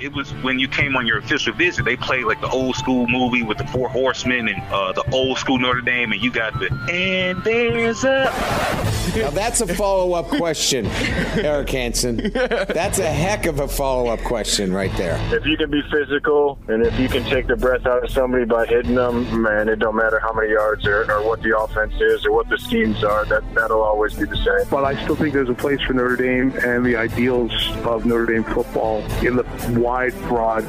It was when you came on your official visit, they played like the old school movie with the four horsemen and uh, the old school Notre Dame, and you got the and there's a. Now that's a follow up question, Eric Hansen. That's a heck of a follow up question right there. If you can be physical and if you can take the breath out of somebody by hitting them, man, it don't matter how many yards or, or what the offense is or what the schemes are. That that'll always be the same. But I still think there's a place for Notre Dame and the ideals of Notre Dame football in the wide, broad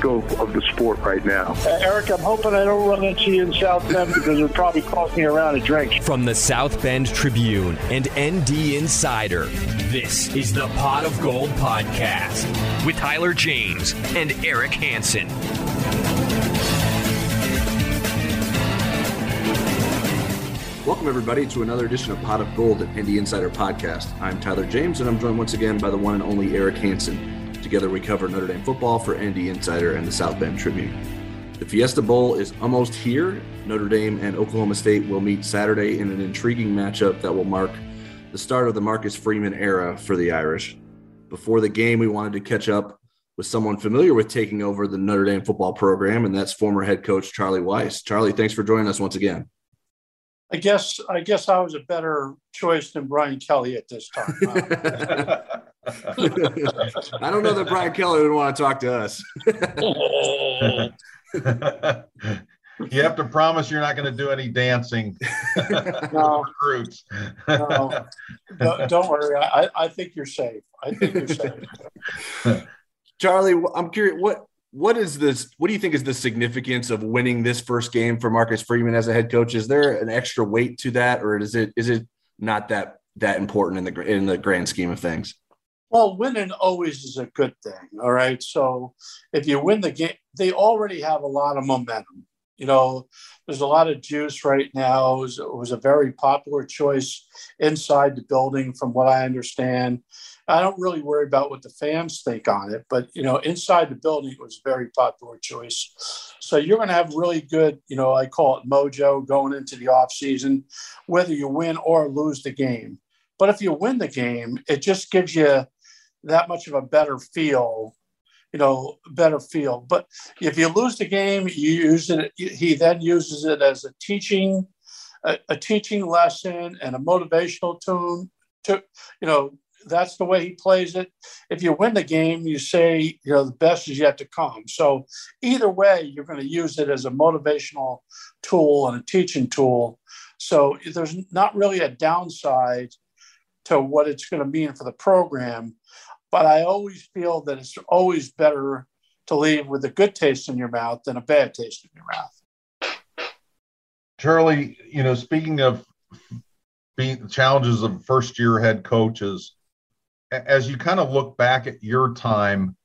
scope of the sport right now. Uh, Eric, I'm hoping I don't run into you in South Bend because it would probably cost me around a drink. From the South Bend Tribune and ND Insider, this is the Pot of Gold podcast with Tyler James and Eric Hansen. Welcome, everybody, to another edition of Pot of Gold at ND Insider Podcast. I'm Tyler James, and I'm joined once again by the one and only Eric Hansen. Together, we cover Notre Dame football for ND Insider and the South Bend Tribune. The Fiesta Bowl is almost here. Notre Dame and Oklahoma State will meet Saturday in an intriguing matchup that will mark the start of the Marcus Freeman era for the Irish. Before the game, we wanted to catch up with someone familiar with taking over the Notre Dame football program, and that's former head coach Charlie Weis. Charlie, thanks for joining us once again. I guess I guess I was a better choice than Brian Kelly at this time. I don't know that Brian Kelly would want to talk to us. you have to promise you're not going to do any dancing. no, recruits. no, don't, don't worry. I, I think you're safe. I think you're safe. Charlie, I'm curious what what is this? What do you think is the significance of winning this first game for Marcus Freeman as a head coach? Is there an extra weight to that, or is it is it not that that important in the in the grand scheme of things? Well, winning always is a good thing. All right. So if you win the game, they already have a lot of momentum. You know, there's a lot of juice right now. It was, it was a very popular choice inside the building, from what I understand. I don't really worry about what the fans think on it, but you know, inside the building, it was a very popular choice. So you're going to have really good, you know, I call it mojo going into the off season, whether you win or lose the game. But if you win the game, it just gives you that much of a better feel, you know, better feel. But if you lose the game, you use it. He then uses it as a teaching, a, a teaching lesson and a motivational tune. To you know, that's the way he plays it. If you win the game, you say, you know, the best is yet to come. So either way, you're going to use it as a motivational tool and a teaching tool. So there's not really a downside to what it's going to mean for the program. But I always feel that it's always better to leave with a good taste in your mouth than a bad taste in your mouth. Charlie, you know, speaking of being the challenges of first year head coaches, as you kind of look back at your time,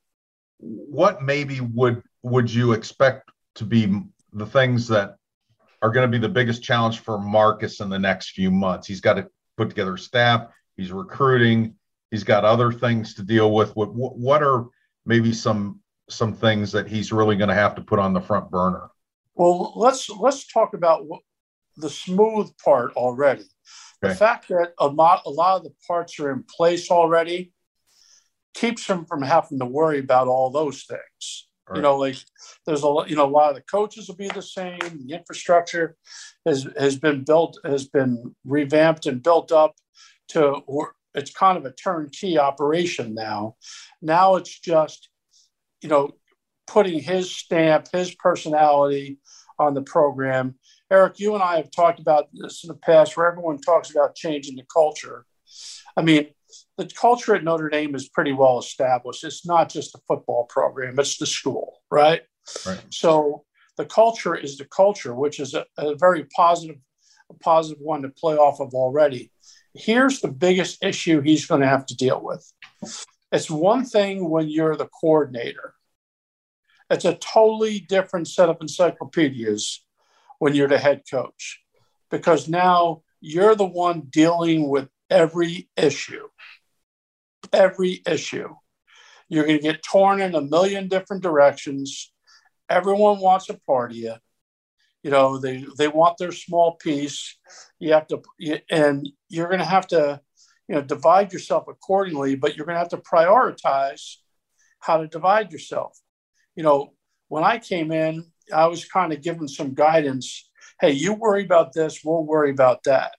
what maybe would would you expect to be the things that are going to be the biggest challenge for Marcus in the next few months? He's got to put together staff. He's recruiting. He's got other things to deal with. What what are maybe some some things that he's really going to have to put on the front burner? Well, let's let's talk about what, the smooth part already. The fact that a lot, a lot of the parts are in place already keeps him from having to worry about all those things. Right. You know, like there's a you know a lot of the coaches will be the same. The infrastructure has has been built, has been revamped and built up to it's kind of a turnkey operation now. Now it's just you know putting his stamp, his personality on the program Eric, you and I have talked about this in the past where everyone talks about changing the culture. I mean, the culture at Notre Dame is pretty well established. It's not just a football program, it's the school, right? right. So the culture is the culture, which is a, a very positive, a positive one to play off of already. Here's the biggest issue he's going to have to deal with. It's one thing when you're the coordinator, it's a totally different set of encyclopedias when you're the head coach because now you're the one dealing with every issue. Every issue. You're going to get torn in a million different directions. Everyone wants a part of you. You know, they, they want their small piece. You have to, and you're going to have to, you know, divide yourself accordingly, but you're going to have to prioritize how to divide yourself. You know, when I came in, I was kind of given some guidance. Hey, you worry about this, we'll worry about that.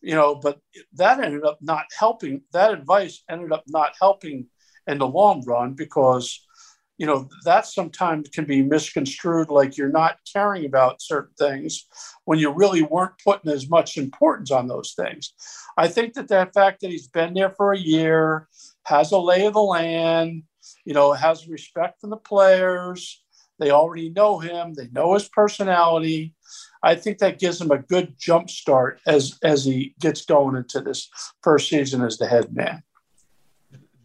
You know, but that ended up not helping. That advice ended up not helping in the long run because, you know, that sometimes can be misconstrued like you're not caring about certain things when you really weren't putting as much importance on those things. I think that that fact that he's been there for a year, has a lay of the land, you know, has respect for the players. They already know him. They know his personality. I think that gives him a good jump start as as he gets going into this first season as the head man.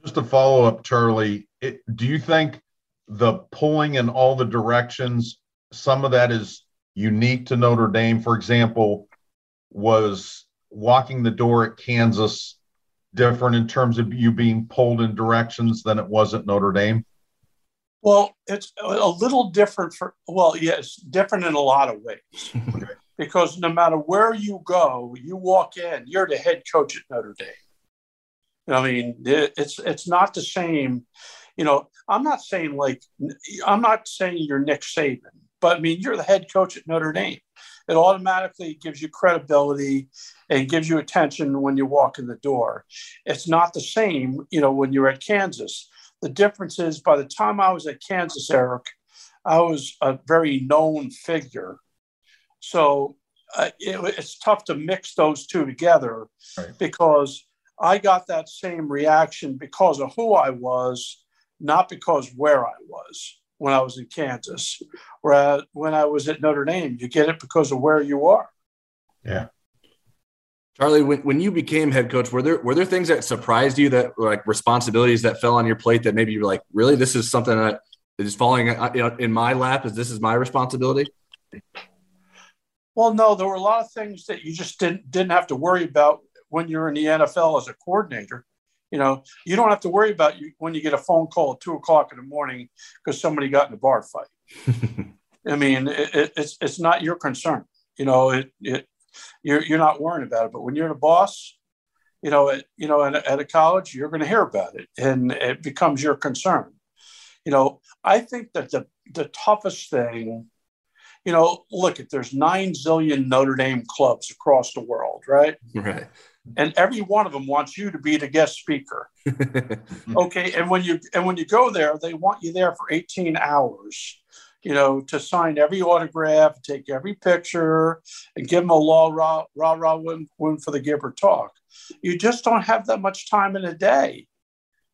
Just a follow up, Charlie, it, do you think the pulling in all the directions, some of that is unique to Notre Dame? For example, was walking the door at Kansas different in terms of you being pulled in directions than it was at Notre Dame? Well, it's a little different for, well, yes, different in a lot of ways. because no matter where you go, you walk in, you're the head coach at Notre Dame. I mean, it's it's not the same. You know, I'm not saying like I'm not saying you're Nick Saban, but I mean you're the head coach at Notre Dame it automatically gives you credibility and gives you attention when you walk in the door. It's not the same, you know, when you're at Kansas. The difference is by the time I was at Kansas, Eric, I was a very known figure. So uh, it, it's tough to mix those two together right. because I got that same reaction because of who I was, not because where I was when I was in Kansas. Whereas when I was at Notre Dame, you get it because of where you are. Yeah. Charlie, when, when you became head coach, were there were there things that surprised you that like responsibilities that fell on your plate that maybe you were like, really, this is something that is falling uh, in my lap? Is this is my responsibility? Well, no, there were a lot of things that you just didn't didn't have to worry about when you're in the NFL as a coordinator. You know, you don't have to worry about you when you get a phone call at two o'clock in the morning because somebody got in a bar fight. I mean, it, it, it's it's not your concern. You know, it, it you're you're not worrying about it. But when you're the boss, you know, at, you know, at, at a college, you're going to hear about it, and it becomes your concern. You know, I think that the the toughest thing, you know, look at there's nine zillion Notre Dame clubs across the world, right? Right and every one of them wants you to be the guest speaker. Okay and when you and when you go there they want you there for 18 hours you know to sign every autograph take every picture and give them a law rah rah rah win, win for the give or talk. You just don't have that much time in a day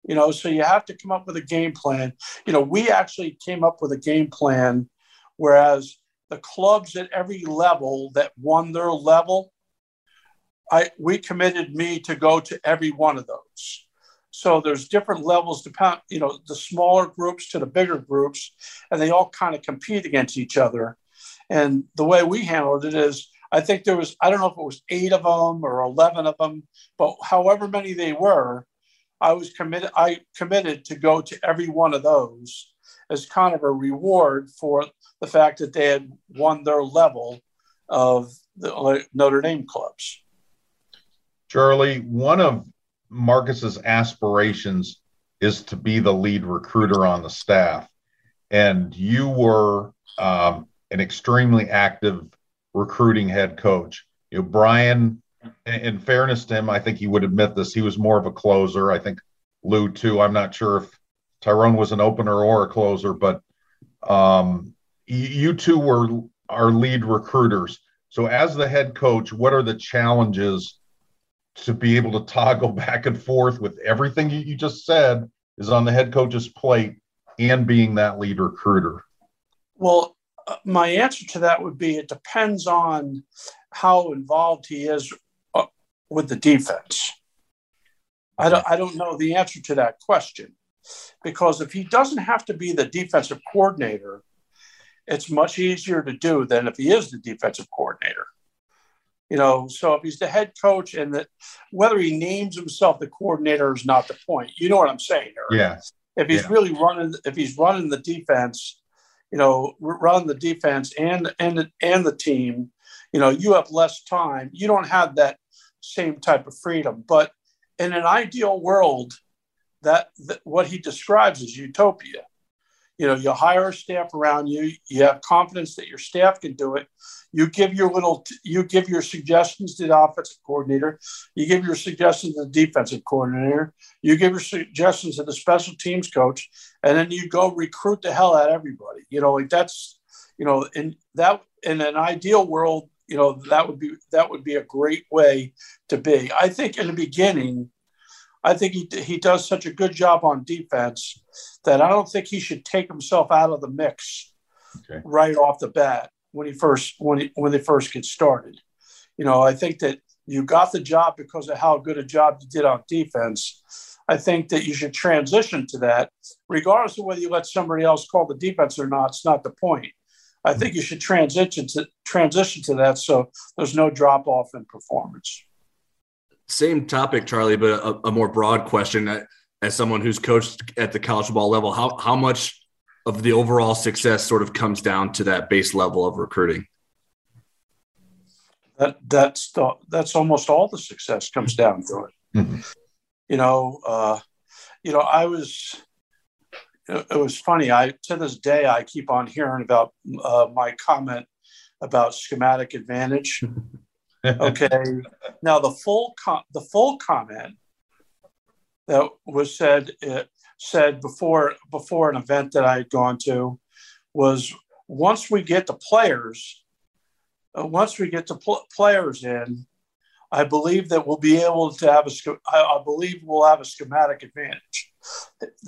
you know so you have to come up with a game plan. You know we actually came up with a game plan whereas the clubs at every level that won their level I we committed me to go to every one of those. So there's different levels depend, you know, the smaller groups to the bigger groups, and they all kind of compete against each other. And the way we handled it is, I think there was, I don't know if it was eight of them or eleven of them, but however many they were, I was committed. I committed to go to every one of those as kind of a reward for the fact that they had won their level of the Notre Dame clubs. Charlie, one of Marcus's aspirations is to be the lead recruiter on the staff, and you were um, an extremely active recruiting head coach. You know, Brian, in fairness to him, I think he would admit this. He was more of a closer. I think Lou too. I'm not sure if Tyrone was an opener or a closer, but um, you two were our lead recruiters. So, as the head coach, what are the challenges to be able to toggle back and forth with everything you, just said is on the head coach's plate and being that lead recruiter? Well, uh, my answer to that would be it depends on how involved he is uh, with the defense. I don't, I don't know the answer to that question. because if he doesn't have to be the defensive coordinator, it's much easier to do than if he is the defensive coordinator. You know, so if he's the head coach and that whether he names himself the coordinator is not the point. You know what I'm saying? Eric? Yeah. If he's Yeah. really running, if he's running the defense, you know, running the defense and and and the team, you know, you have less time. You don't have that same type of freedom. But in an ideal world, that, that what he describes is utopia. You know, you hire a staff around you. You have confidence that your staff can do it. You give your little, you give your suggestions to the offensive coordinator. You give your suggestions to the defensive coordinator. You give your suggestions to the special teams coach, and then you go recruit the hell out of everybody. You know, like that's, you know, in that in an ideal world, you know, that would be that would be a great way to be. I think in the beginning, I think he he does such a good job on defense that I don't think he should take himself out of the mix Okay. right off the bat when he first when he, when they first get started. You know, I think that you got the job because of how good a job you did on defense. I think that you should transition to that, regardless of whether you let somebody else call the defense or not. It's not the point. I mm-hmm. think you should transition to transition to that so there's no drop off in performance. Same topic, Charlie, but a, a more broad question. Uh, As someone who's coached at the college football level, how how much of the overall success sort of comes down to that base level of recruiting? That that's the, that's almost all the success comes down to it. Mhm. You know, uh, you know, I was. It it was funny. I to this day I keep on hearing about uh, my comment about schematic advantage. okay, now the full com- the full comment that was said uh, said before before an event that I had gone to was once we get the players, uh, once we get the pl- players in, I believe that we'll be able to have a. believe we'll have a schematic advantage.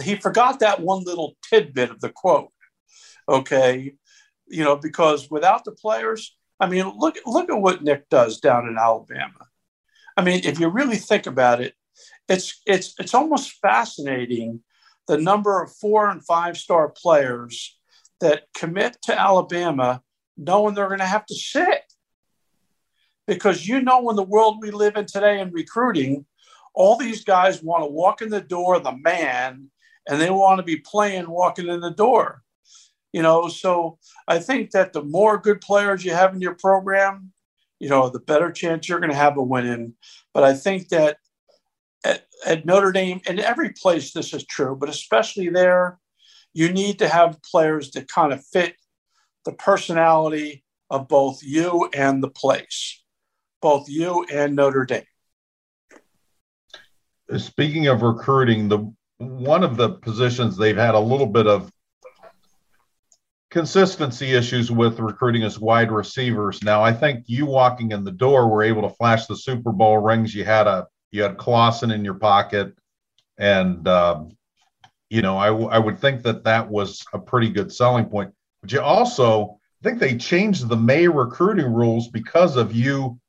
He forgot that one little tidbit of the quote. Okay, you know, because without the players, I mean, look look at what Nick does down in Alabama. I mean, if you really think about it, it's it's it's almost fascinating the number of four and five star players that commit to Alabama knowing they're going to have to sit. Because you know, in the world we live in today in recruiting, all these guys want to walk in the door, the man, and they want to be playing walking in the door. You know, so I think that the more good players you have in your program, you know, the better chance you're going to have a win in. But I think that at, at Notre Dame, and every place this is true, but especially there, you need to have players that kind of fit the personality of both you and the place, both you and Notre Dame. Speaking of recruiting, the one of the positions they've had a little bit of consistency issues with recruiting as wide receivers. Now, I think you walking in the door were able to flash the Super Bowl rings. You had a you had Clausen in your pocket, and um, you know I, w- I would think that that was a pretty good selling point. But you also I think they changed the May recruiting rules because of you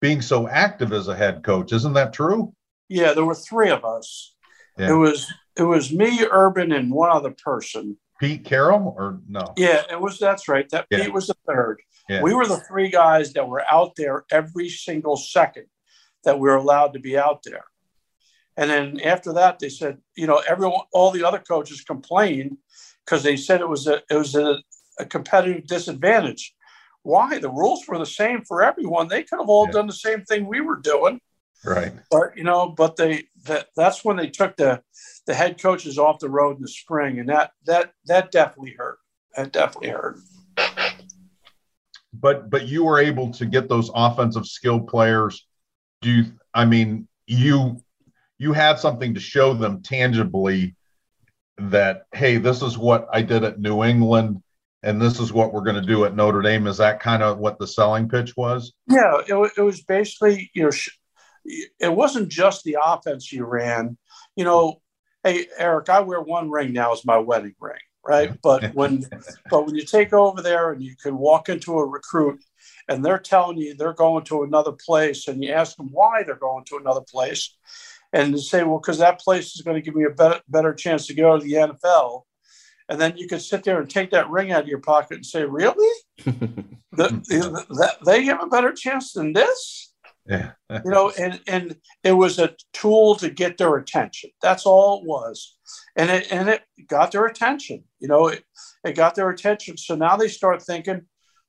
being so active as a head coach. Isn't that true? Yeah, there were three of us. Yeah. It was it was me, Urban, and one other person. Pete Carroll or no? Yeah, it was. That's right. That Yeah. Pete was the third. Yeah. We were the three guys that were out there every single second that we were allowed to be out there. And then after that, they said, you know, everyone, all the other coaches complained because they said it was a it was a, a competitive disadvantage. Why? The rules were the same for everyone. They could have all Yeah. done the same thing we were doing Right. but you know, but they that that's when they took the the head coach is off the road in the spring, and that that that definitely hurt. That definitely hurt. But but you were able to get those offensive skill players. Do you I mean you you had something to show them tangibly that hey, this is what I did at New England and this is what we're going to do at Notre Dame. Is that kind of what the selling pitch was? Yeah, it, it was basically you know, it wasn't just the offense you ran. You know, hey Eric, I wear one ring now as my wedding ring, right? But when but when you take over there and you can walk into a recruit and they're telling you they're going to another place and you ask them why they're going to another place and to say, well, because that place is going to give me a better better chance to go to the NFL, and then you could sit there and take that ring out of your pocket and say, really, the, the, that they have a better chance than this? Yeah. you know, and and it was a tool to get their attention. That's all it was, and it and it got their attention. You know, it, it got their attention. So now they start thinking,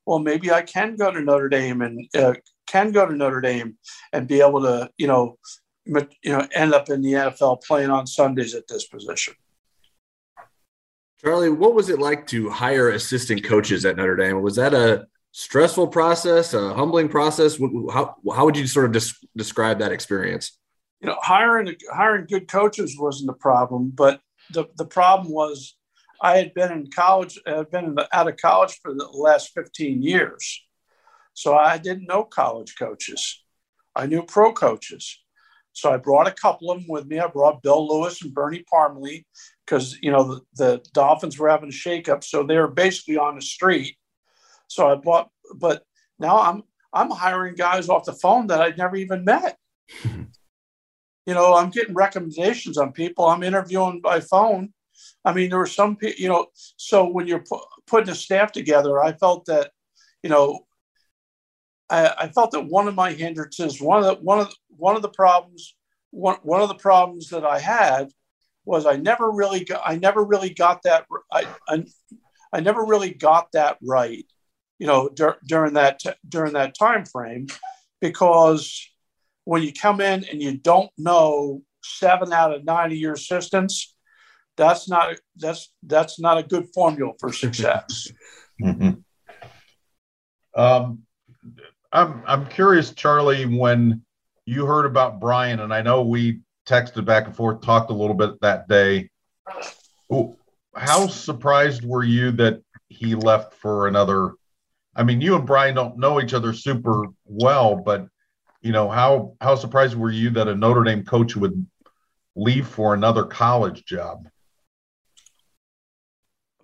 well, maybe I can go to Notre Dame and uh, can go to Notre Dame and be able to, you know, you know, end up in the NFL playing on Sundays at this position. Charlie, what was it like to hire assistant coaches at Notre Dame? Was that a stressful process, a humbling process? How, how would you sort of des- describe that experience? You know, hiring hiring good coaches wasn't the problem, but the, the problem was I had been in college, I had been the, out of college for the last 15 years. So I didn't know college coaches. I knew pro coaches. So I brought a couple of them with me. I brought Bill Lewis and Bernie Parmalee because, you know, the, the Dolphins were having a shakeup. So they were basically on the street. So I bought, but now I'm, I'm hiring guys off the phone that I'd never even met. you know, I'm getting recommendations on people. I'm interviewing by phone. I mean, there were some people, you know, so when you're pu- putting a staff together, I felt that, you know, I, I, felt that one of my hindrances, one of the one of the, one of the problems, one, one of the problems that I had was I never really got I never really got that I I, I never really got that right, you know, dur- during that t- during that time frame, because when you come in and you don't know seven out of nine of your assistants, that's not that's that's not a good formula for success. mm-hmm. um, I'm I'm curious, Charlie, when you heard about Brian, and I know we texted back and forth, talked a little bit that day. How surprised were you that he left for another? I mean, you and Brian don't know each other super well, but you know how how surprised were you that a Notre Dame coach would leave for another college job?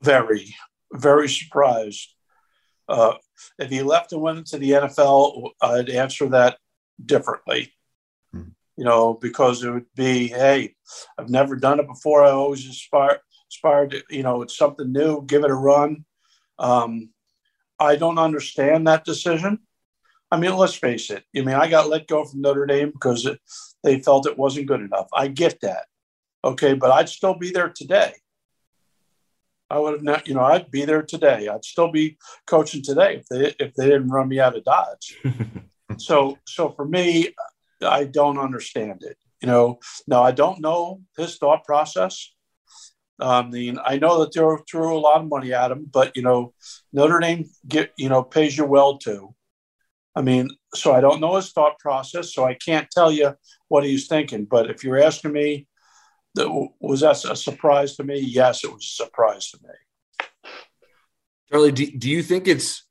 Very, very surprised. Uh, if he left and went into the NFL, I'd answer that differently. Hmm. You know, because it would be, hey, I've never done it before. I always aspire, aspired to, you know, it's something new. Give it a run. Um, I don't understand that decision. I mean, let's face it. I mean, I got let go from Notre Dame because it, they felt it wasn't good enough. I get that. Okay, but I'd still be there today. I would have not, you know, I'd be there today. I'd still be coaching today if they if they didn't run me out of Dodge. so so for me, I don't understand it. You know, now I don't know his thought process. Um, I mean, I know that they threw a lot of money at him, but you know, Notre Dame get you know pays you well too. I mean, so I don't know his thought process, so I can't tell you what he's thinking. But if you're asking me, was that a surprise to me? Yes, it was a surprise to me. Charlie, do, do you think it's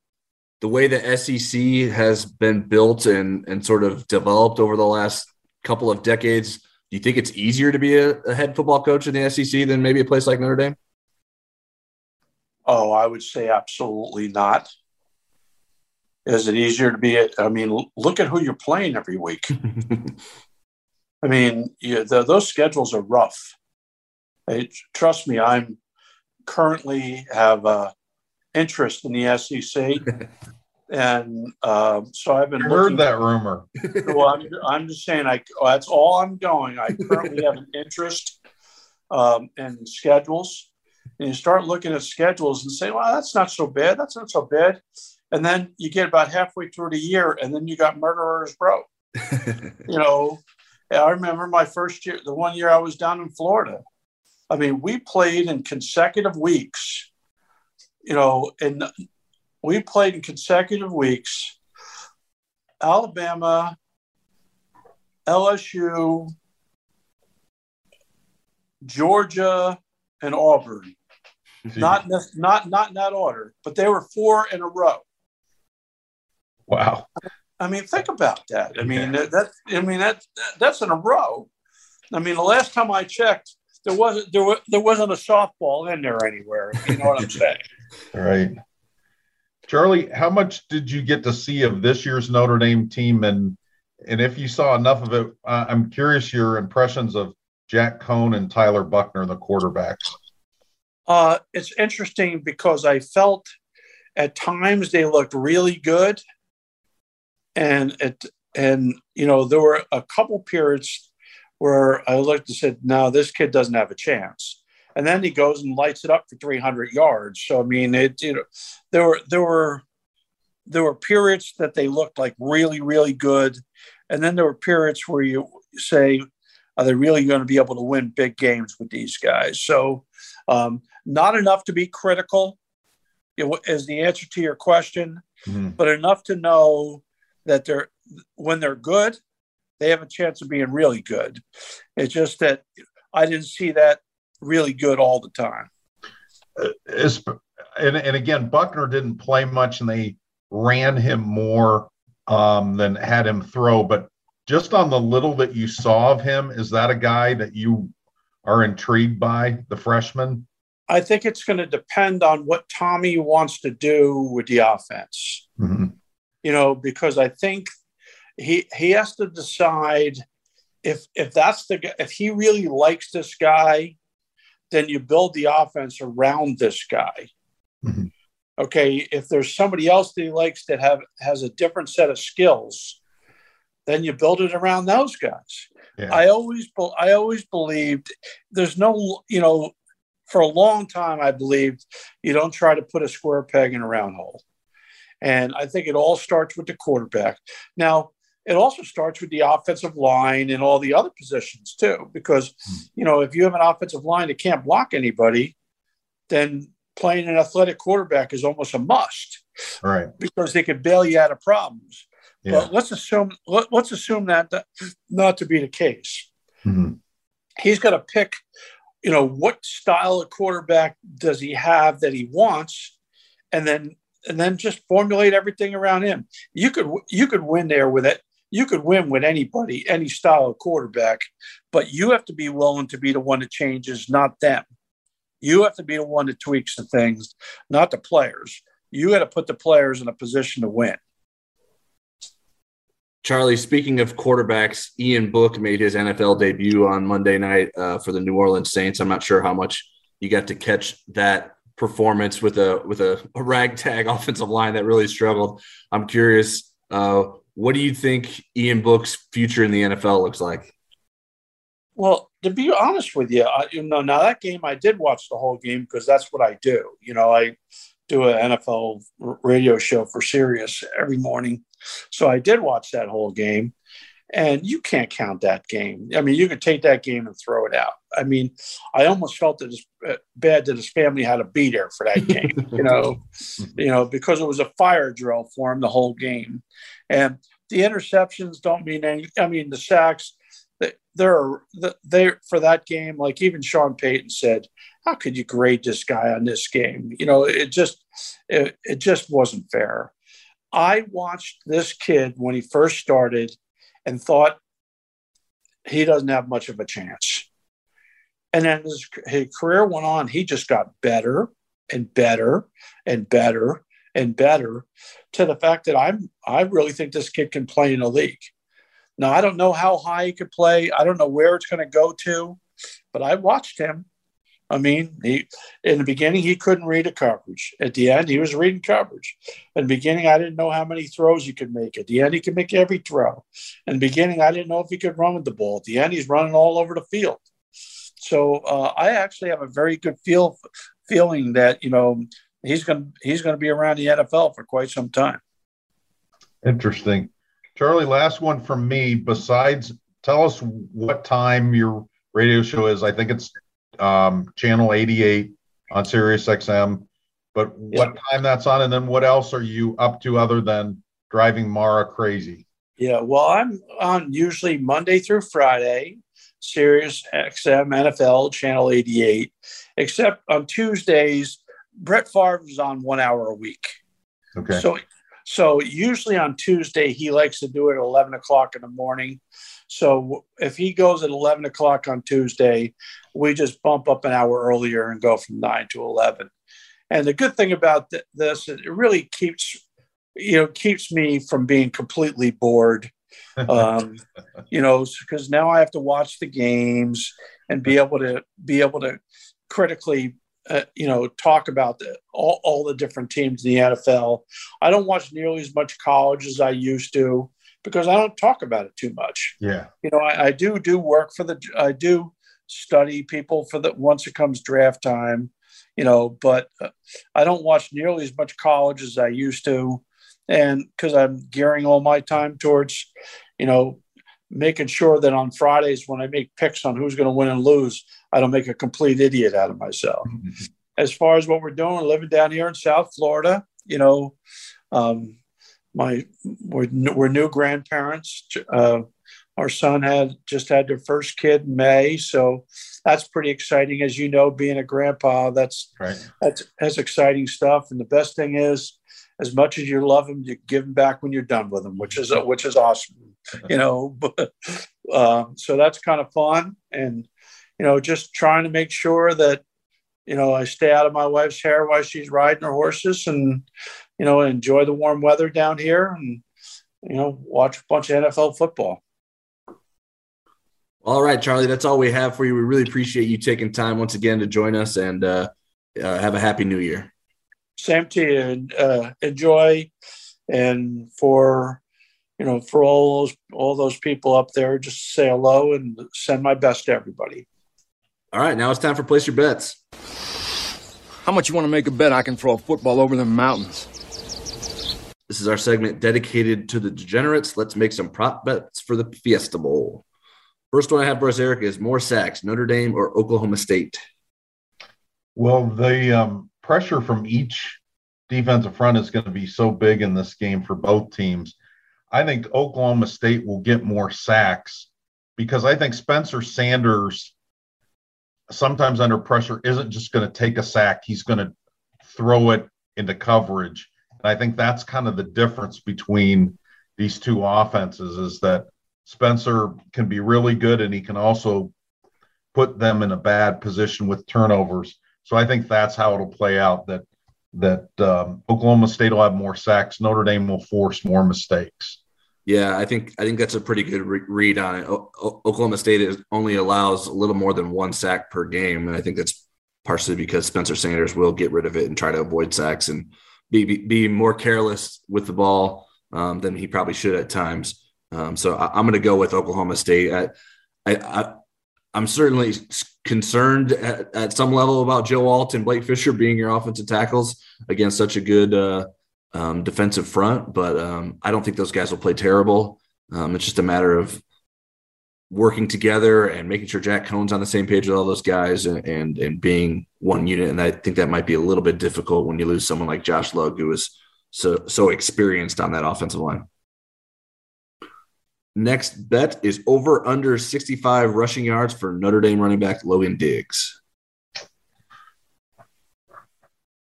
the way the SEC has been built and, and sort of developed over the last couple of decades? Do you think it's easier to be a, a head football coach in the SEC than maybe a place like Notre Dame? Oh, I would say absolutely not. Is it easier to be? A, I mean, look at who you're playing every week. I mean, yeah, the, those schedules are rough. Trust me, I'm currently have uh, interest in the SEC, and uh, so I've been. Heard that rumor. well, I'm, I'm just saying, I that's all I'm going. I currently have an interest um, in schedules, and you start looking at schedules and say, "Well, that's not so bad. That's not so bad," and then you get about halfway through the year, and then you got murderers row. you know, I remember my first year, the one year I was down in Florida. I mean, we played in consecutive weeks, you know, and we played in consecutive weeks. Alabama, LSU, Georgia, and Auburn. Not not not in that order, but they were four in a row. Wow. I mean, think about that. I mean, yeah. that, I mean that that's in a row. I mean, the last time I checked, there wasn't there was there wasn't a softball in there anywhere. You know what I'm saying? right. Charlie, how much did you get to see of this year's Notre Dame team, and and if you saw enough of it, I'm curious your impressions of Jack Coan and Tyler Buchner, the quarterbacks. Uh, it's interesting because I felt at times they looked really good, and it and you know there were a couple periods where I looked and said, "No, this kid doesn't have a chance." And then he goes and lights it up for 300 yards. So I mean, it you know there were there were there were periods that they looked like really really good, and then there were periods where you say, "Are they really going to be able to win big games with these guys?" So um, not enough to be critical is the answer to your question, mm-hmm. but enough to know that they're when they're good, they have a chance of being really good. It's just that I didn't see that really good all the time. Uh, and, and again, Buchner didn't play much, and they ran him more um, than had him throw. But just on the little that you saw of him, is that a guy that you are intrigued by, the freshman? I think it's going to depend on what Tommy wants to do with the offense. Mm-hmm. You know, because I think he he has to decide if if that's the if he really likes this guy, then you build the offense around this guy. Mm-hmm. Okay, if there's somebody else that he likes that have has a different set of skills, then you build it around those guys. Yeah. I always I always believed there's no you know for a long time, I believed you don't try to put a square peg in a round hole. And I think it all starts with the quarterback. Now, it also starts with the offensive line and all the other positions too, because, you know, if you have an offensive line that can't block anybody, then playing an athletic quarterback is almost a must. Right. Because they could bail you out of problems. Yeah. But let's assume let, us assume that, that not to be the case. Mm-hmm. He's got to pick you know, what style of quarterback does he have that he wants, and then and then just formulate everything around him. You could you could win there with it. You could win with anybody, any style of quarterback, but you have to be willing to be the one that changes, not them. You have to be the one that tweaks the things, not the players. You got to put the players in a position to win. Charlie, speaking of quarterbacks, Ian Book made his NFL debut on Monday night uh, for the New Orleans Saints. I'm not sure how much you got to catch that performance with a with a, a ragtag offensive line that really struggled. I'm curious, uh, what do you think Ian Book's future in the NFL looks like? Well, to be honest with you, I, you know, now that game I did watch the whole game because that's what I do. You know, I do an NFL radio show for Sirius every morning, so I did watch that whole game, and you can't count that game. I mean, you could take that game and throw it out. I mean, I almost felt it uh, bad that his family had to be there for that game. you know, you know, because it was a fire drill for him the whole game, and the interceptions don't mean any. I mean, the sacks. They're they for that game. Like even Sean Payton said, how could you grade this guy on this game? You know, it just it, it just wasn't fair. I watched this kid when he first started and thought he doesn't have much of a chance. And then his, his career went on, he just got better and better and better and better to the fact that I'm I really think this kid can play in a league. Now I don't know how high he could play. I don't know where it's going to go to, but I watched him I mean, he in the beginning he couldn't read a coverage. At the end, he was reading coverage. In the beginning, I didn't know how many throws he could make. At the end, he could make every throw. In the beginning, I didn't know if he could run with the ball. At the end, he's running all over the field. So uh, I actually have a very good feel feeling that you know he's going he's going to be around the NFL for quite some time. Interesting, Charlie. Last one from me. Besides, tell us what time your radio show is. I think it's um, channel 88 on Sirius XM. But what yeah. time that's on, and then what else are you up to other than driving Maura crazy? Yeah, well, I'm on usually Monday through Friday, Sirius XM NFL channel 88, except on Tuesdays, Brett Favre is on one hour a week. Okay. So, so usually on Tuesday he likes to do it at 11 o'clock in the morning. So if he goes at 11 o'clock on Tuesday, we just bump up an hour earlier and go from 9 to 11. And the good thing about th- this, it really keeps, you know, keeps me from being completely bored um, you know, because now I have to watch the games and be able to be able to critically, uh, you know, talk about the, all, all the different teams in the NFL. I don't watch nearly as much college as I used to because I don't talk about it too much. Yeah. You know, I, I do do work for the, I do study people for the once it comes draft time, you know, but uh, I don't watch nearly as much college as I used to. And because I'm gearing all my time towards, you know, making sure that on Fridays when I make picks on who's going to win and lose, I don't make a complete idiot out of myself. as far as what we're doing, living down here in South Florida, you know, um, my we're, we're new grandparents. Uh, our son had just had their first kid in May, so that's pretty exciting. As you know, being a grandpa, that's right. That's that's exciting stuff. And the best thing is, as much as you love them, you give them back when you're done with them, which is which is awesome. You know, but uh, so that's kind of fun, and you know, just trying to make sure that you know I stay out of my wife's hair while she's riding her horses, and you know, enjoy the warm weather down here, and you know, watch a bunch of NFL football. All right, Charlie, that's all we have for you. We really appreciate you taking time once again to join us, and uh, uh, have a happy New Year. Same to you. And, uh, enjoy, and for you know, for all those all those people up there, just say hello and send my best to everybody. All right, now it's time for place your bets. How much you want to make a bet I can throw a football over the mountains? This is our segment dedicated to the degenerates. Let's make some prop bets for the Fiesta Bowl. First one I have for us, Eric, is more sacks, Notre Dame or Oklahoma State? Well, the um, pressure from each defensive front is going to be so big in this game for both teams. I think Oklahoma State will get more sacks because I think Spencer Sanders, sometimes under pressure, isn't just going to take a sack. He's going to throw it into coverage. And I think that's kind of the difference between these two offenses is that Spencer can be really good and he can also put them in a bad position with turnovers. So I think that's how it'll play out that that um, Oklahoma State will have more sacks, Notre Dame will force more mistakes. Yeah, I think I think that's a pretty good re- read on it. O- Oklahoma State is, only allows a little more than one sack per game, and I think that's partially because Spencer Sanders will get rid of it and try to avoid sacks and be be, be more careless with the ball um, than he probably should at times. Um, so I, am going to go with Oklahoma State. I, I, I, am certainly concerned at, at, some level about Joe Alt and Blake Fisher being your offensive tackles against such a good uh, um, defensive front, but um, I don't think those guys will play terrible. Um, it's just a matter of working together and making sure Jack Coan's on the same page with all those guys and, and, and being one unit. And I think that might be a little bit difficult when you lose someone like Josh Lugg, who is so so experienced on that offensive line. Next bet is over under 65 rushing yards for Notre Dame running back Logan Diggs.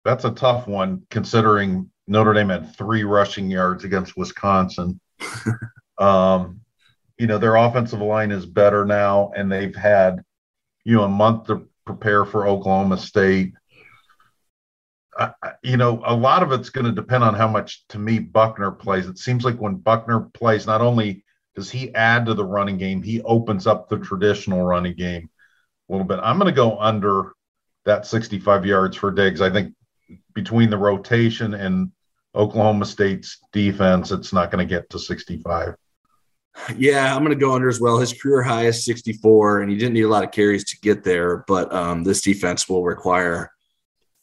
That's a tough one considering Notre Dame had three rushing yards against Wisconsin. um, you know, their offensive line is better now, and they've had, you know, a month to prepare for Oklahoma State. You know, a lot of it's going to depend on how much, to me, Buchner plays. It seems like when Buchner plays, not only does he add to the running game? He opens up the traditional running game a little bit. I'm going to go under that 65 yards for Diggs. I think between the rotation and Oklahoma State's defense, it's not going to get to 65. Yeah, I'm going to go under as well. His career high is 64, and he didn't need a lot of carries to get there. But um, this defense will require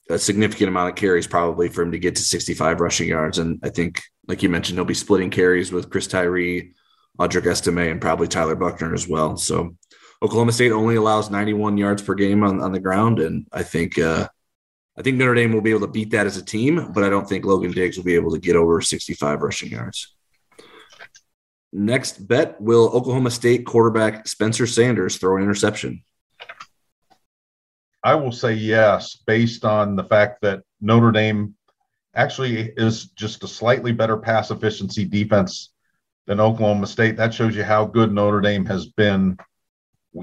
a significant amount of carries probably for him to get to 65 rushing yards. And I think, like you mentioned, he'll be splitting carries with Chris Tyree, Audric Estime, and probably Tyler Buchner as well. So Oklahoma State only allows 91 yards per game on, on the ground, and I think uh, I think Notre Dame will be able to beat that as a team, but I don't think Logan Diggs will be able to get over 65 rushing yards. Next bet: Will Oklahoma State quarterback Spencer Sanders throw an interception? I will say yes, based on the fact that Notre Dame actually is just a slightly better pass efficiency defense than Oklahoma State. That shows you how good Notre Dame has been,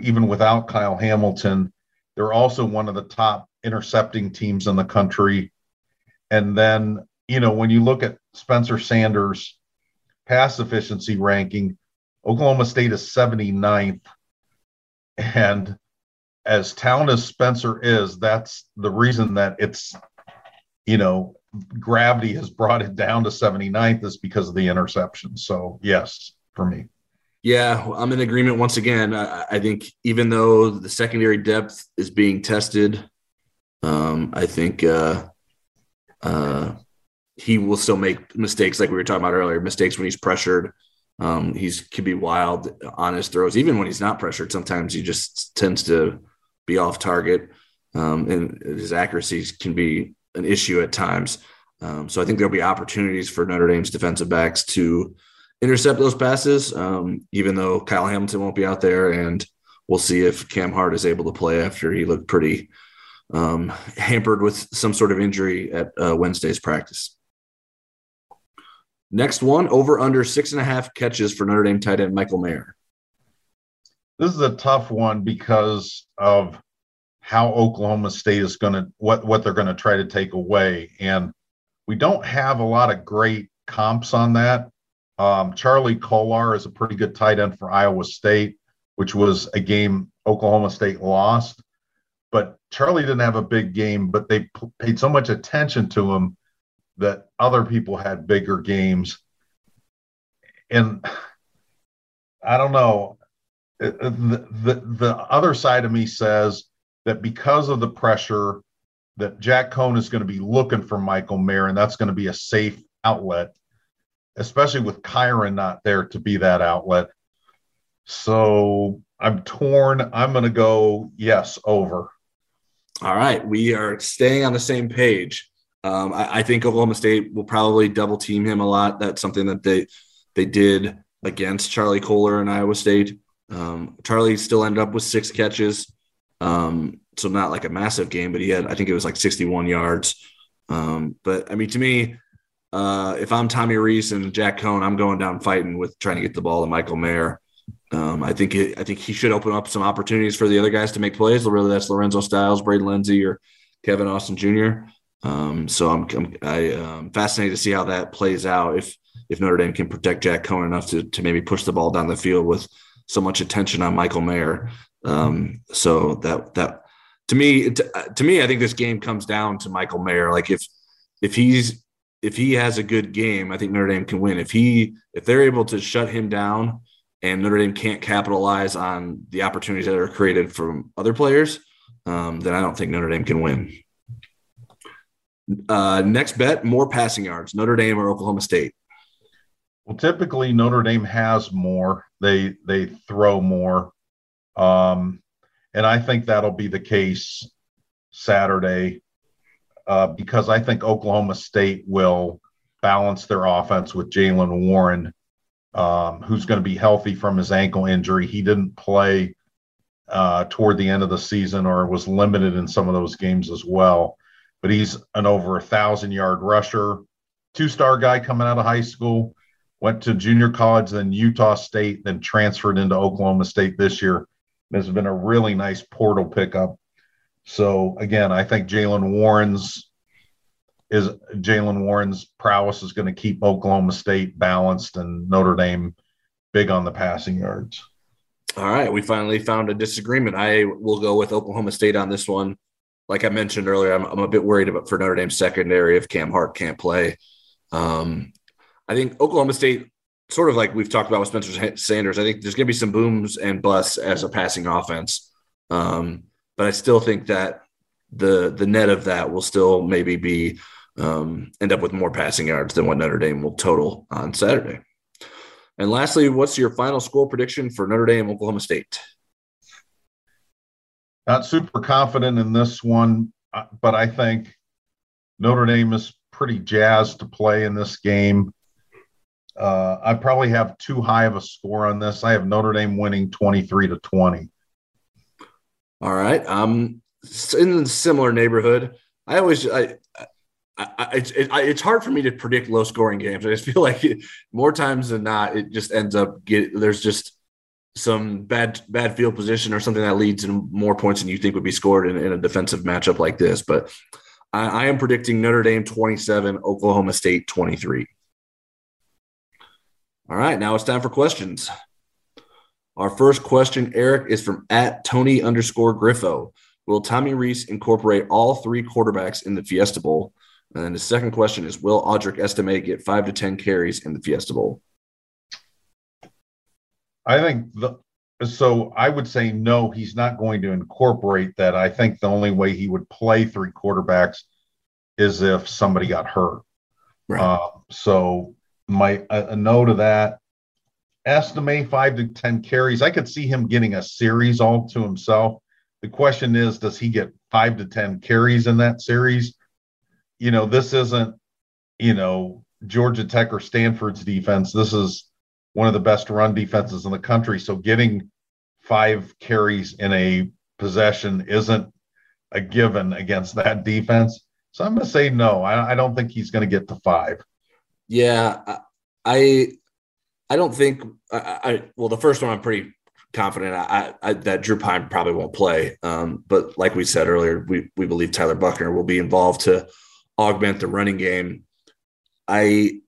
even without Kyle Hamilton. They're also one of the top intercepting teams in the country. And then, you know, when you look at Spencer Sanders' pass efficiency ranking, Oklahoma State is 79th. And as talented as Spencer is, that's the reason that it's, you know, gravity has brought it down to 79th is because of the interception. So, yes, for me. Yeah, I'm in agreement once again. I, I think even though the secondary depth is being tested, um, I think uh, uh, he will still make mistakes, like we were talking about earlier. Mistakes when he's pressured. Um, he's can be wild on his throws, even when he's not pressured. Sometimes he just tends to be off target, um, and his accuracies can be an issue at times. Um, so I think there'll be opportunities for Notre Dame's defensive backs to intercept those passes, um, even though Kyle Hamilton won't be out there, and we'll see if Cam Hart is able to play after he looked pretty um, hampered with some sort of injury at uh, Wednesday's practice. Next one, over under six and a half catches for Notre Dame tight end Michael Mayer. This is a tough one because of how Oklahoma State is going to what what they're going to try to take away, and we don't have a lot of great comps on that. Um, Charlie Kolar is a pretty good tight end for Iowa State, which was a game Oklahoma State lost. But Charlie didn't have a big game, but they p- paid so much attention to him that other people had bigger games. And I don't know. The, the, the other side of me says that because of the pressure, that Jack Coan is going to be looking for Michael Mayer, and that's going to be a safe outlet, especially with Kyren not there to be that outlet. So I'm torn. I'm going to go yes over. All right, we are staying on the same page. Um, I, I, think Oklahoma State will probably double team him a lot. That's something that they they did against Charlie Kolar in Iowa State. Um, Charlie still ended up with six catches, um, so not like a massive game, but he had I think it was like 61 yards. Um, but I mean, to me, uh, if I'm Tommy Rees and Jack Coan, I'm going down fighting with trying to get the ball to Michael Mayer. Um, I think it, I think he should open up some opportunities for the other guys to make plays. Whether that's Lorenzo Styles, Braden Lenzy, or Kevin Austin Jr. Um, so I'm, I'm I, um, fascinated to see how that plays out. If if Notre Dame can protect Jack Coan enough to to maybe push the ball down the field with so much attention on Michael Mayer. Um, so that that to me to, to me I think this game comes down to Michael Mayer. Like if if he's if he has a good game, I think Notre Dame can win. If he if they're able to shut him down and Notre Dame can't capitalize on the opportunities that are created from other players, um, then I don't think Notre Dame can win. Uh, next bet: more passing yards, Notre Dame or Oklahoma State. Well, typically Notre Dame has more. They they throw more, um, and I think that'll be the case Saturday uh, because I think Oklahoma State will balance their offense with Jaylen Warren um, who's going to be healthy from his ankle injury. He didn't play uh, toward the end of the season or was limited in some of those games as well. But he's an over a thousand yard rusher, two star guy coming out of high school, went to junior college, then Utah State, then transferred into Oklahoma State this year. This has been a really nice portal pickup. So again, I think Jaylen Warren's is Jaylen Warren's prowess is going to keep Oklahoma State balanced and Notre Dame big on the passing yards. All right, we finally found a disagreement. I will go with Oklahoma State on this one. Like I mentioned earlier, I'm, I'm a bit worried about for Notre Dame's secondary if Cam Hart can't play. Um, I think Oklahoma State, sort of like we've talked about with Spencer Sanders, I think there's going to be some booms and busts as a passing offense. Um, but I still think that the the net of that will still maybe be um, end up with more passing yards than what Notre Dame will total on Saturday. And lastly, what's your final score prediction for Notre Dame Oklahoma State? Not super confident in this one, uh, but I think Notre Dame is pretty jazzed to play in this game. Uh, I probably have too high of a score on this. I have Notre Dame winning 23 to 20. All right. Um, in a similar neighborhood. I always I I, it's it, it's hard for me to predict low scoring games. I just feel like it, more times than not, it just ends up get there's just some bad bad field position or something that leads to more points than you think would be scored in, in a defensive matchup like this. But I, I am predicting Notre Dame 27, Oklahoma State 23. All right, now it's time for questions. Our first question, Eric, is from at Tony underscore Griffo. Will Tommy Rees incorporate all three quarterbacks in the Fiesta Bowl? And then the second question is Will Audric Estime get five to 10 carries in the Fiesta Bowl? I think the so I would say no, he's not going to incorporate that. I think the only way he would play three quarterbacks is if somebody got hurt. Right. Uh, so my a, a no to that. Estime five to ten carries. I could see him getting a series all to himself. The question is, does he get five to ten carries in that series? You know, this isn't, you know, Georgia Tech or Stanford's defense. This is one of the best run defenses in the country. So getting five carries in a possession isn't a given against that defense. So I'm going to say no. I, I don't think he's going to get to five. Yeah, I I don't think I, I well the first one I'm pretty confident I, I, that Drew Pyne probably won't play. Um, but like we said earlier, we we believe Tyler Buchner will be involved to augment the running game. I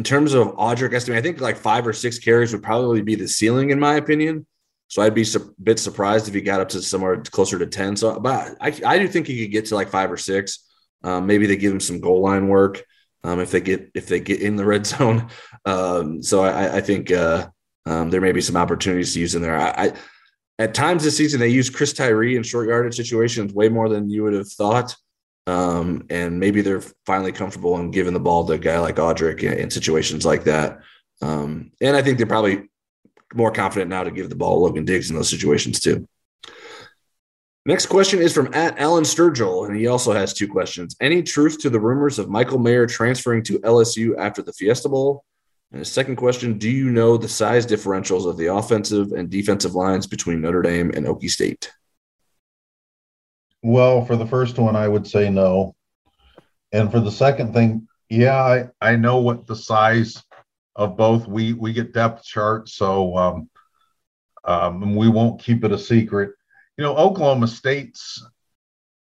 in terms of Audric Estime, I think like five or six carries would probably be the ceiling, in my opinion. So I'd be a bit surprised if he got up to somewhere closer to 10. So, but I, I do think he could get to like five or six. Um, maybe they give him some goal line work um, if they get if they get in the red zone. Um, so I, I think uh, um, there may be some opportunities to use in there. I, I, at times this season they use Chris Tyree in short yardage situations way more than you would have thought. Um, and maybe they're finally comfortable in giving the ball to a guy like Audric in, in situations like that. Um, and I think they're probably more confident now to give the ball to Logan Diggs in those situations too. Next question is from at Alan Sturgill, and he also has two questions. Any truth to the rumors of Michael Mayer transferring to LSU after the Fiesta Bowl? And his second question Do you know the size differentials of the offensive and defensive lines between Notre Dame and Okie State? Well, for the first one, I would say no. And for the second thing, yeah, I, I know what the size of both. We we get depth charts, so um, um, we won't keep it a secret. You know, Oklahoma State's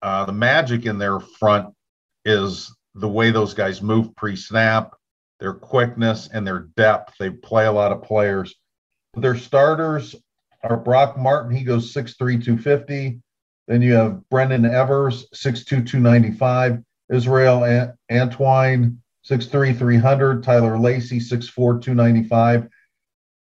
uh, the magic in their front is the way those guys move pre-snap, their quickness, and their depth. They play a lot of players. Their starters are Brock Martin. He goes 6'3", 250. Then you have Brendan Evers, 6'2", 295. Israel An- Antwine, 6'3", 300. Tyler Lacy, 6'4", 295.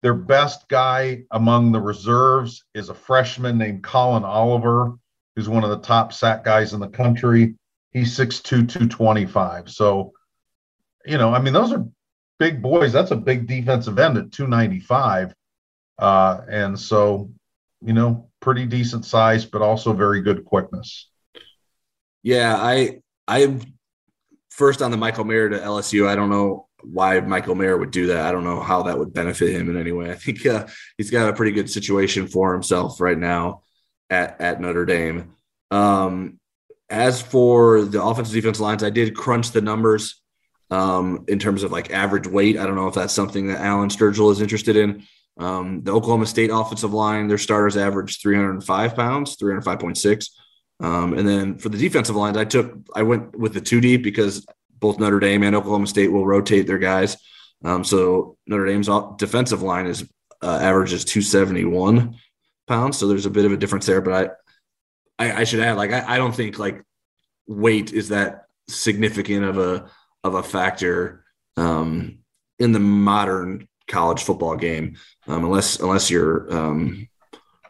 Their best guy among the reserves is a freshman named Colin Oliver, who's one of the top sack guys in the country. He's 6'2", 225. So, you know, I mean, those are big boys. That's a big defensive end at 295. Uh, and so, you know, pretty decent size, but also very good quickness. Yeah, I I first on the Michael Mayer to LSU. I don't know why Michael Mayer would do that. I don't know how that would benefit him in any way. I think uh, he's got a pretty good situation for himself right now at at Notre Dame. Um, as for the offensive defense lines, I did crunch the numbers um, in terms of like average weight. I don't know if that's something that Alan Sturgill is interested in. Um, the Oklahoma State offensive line, their starters averaged 305 pounds, 305.6. Um, and then for the defensive lines, I took, I went with the two deep because both Notre Dame and Oklahoma State will rotate their guys. Um, so Notre Dame's defensive line is uh, averages 271 pounds. So there's a bit of a difference there, but I, I, I should add, like, I, I don't think like weight is that significant of a, of a factor um, in the modern college football game, um, unless unless you're um,